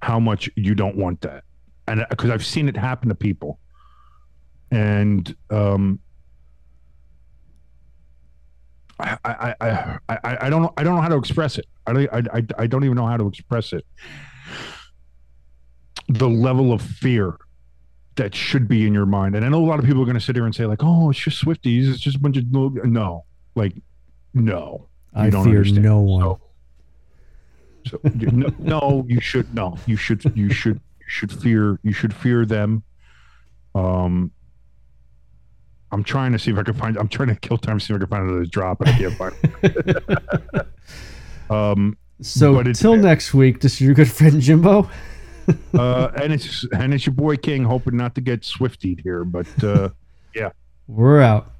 how much you don't want that, and because I've seen it happen to people, and um, I, I, I, I, I don't know. I don't know how to express it. I, I, I, I don't even know how to express it. The level of fear that should be in your mind, and I know a lot of people are going to sit here and say, like, "Oh, it's just Swifties. It's just a bunch of no." Like, no. You I don't fear understand. no one. So, so no, (laughs) no, you should no. You should. You should. You should fear. You should fear them. Um, I'm trying to see if I can find. I'm trying to kill time, see if I can find another drop, but I can't find. it. (laughs) (laughs) um, So until next week, this is your good friend Jimbo. (laughs) uh, and it's and it's your boy King, hoping not to get swiftied here, but uh, yeah, We're out.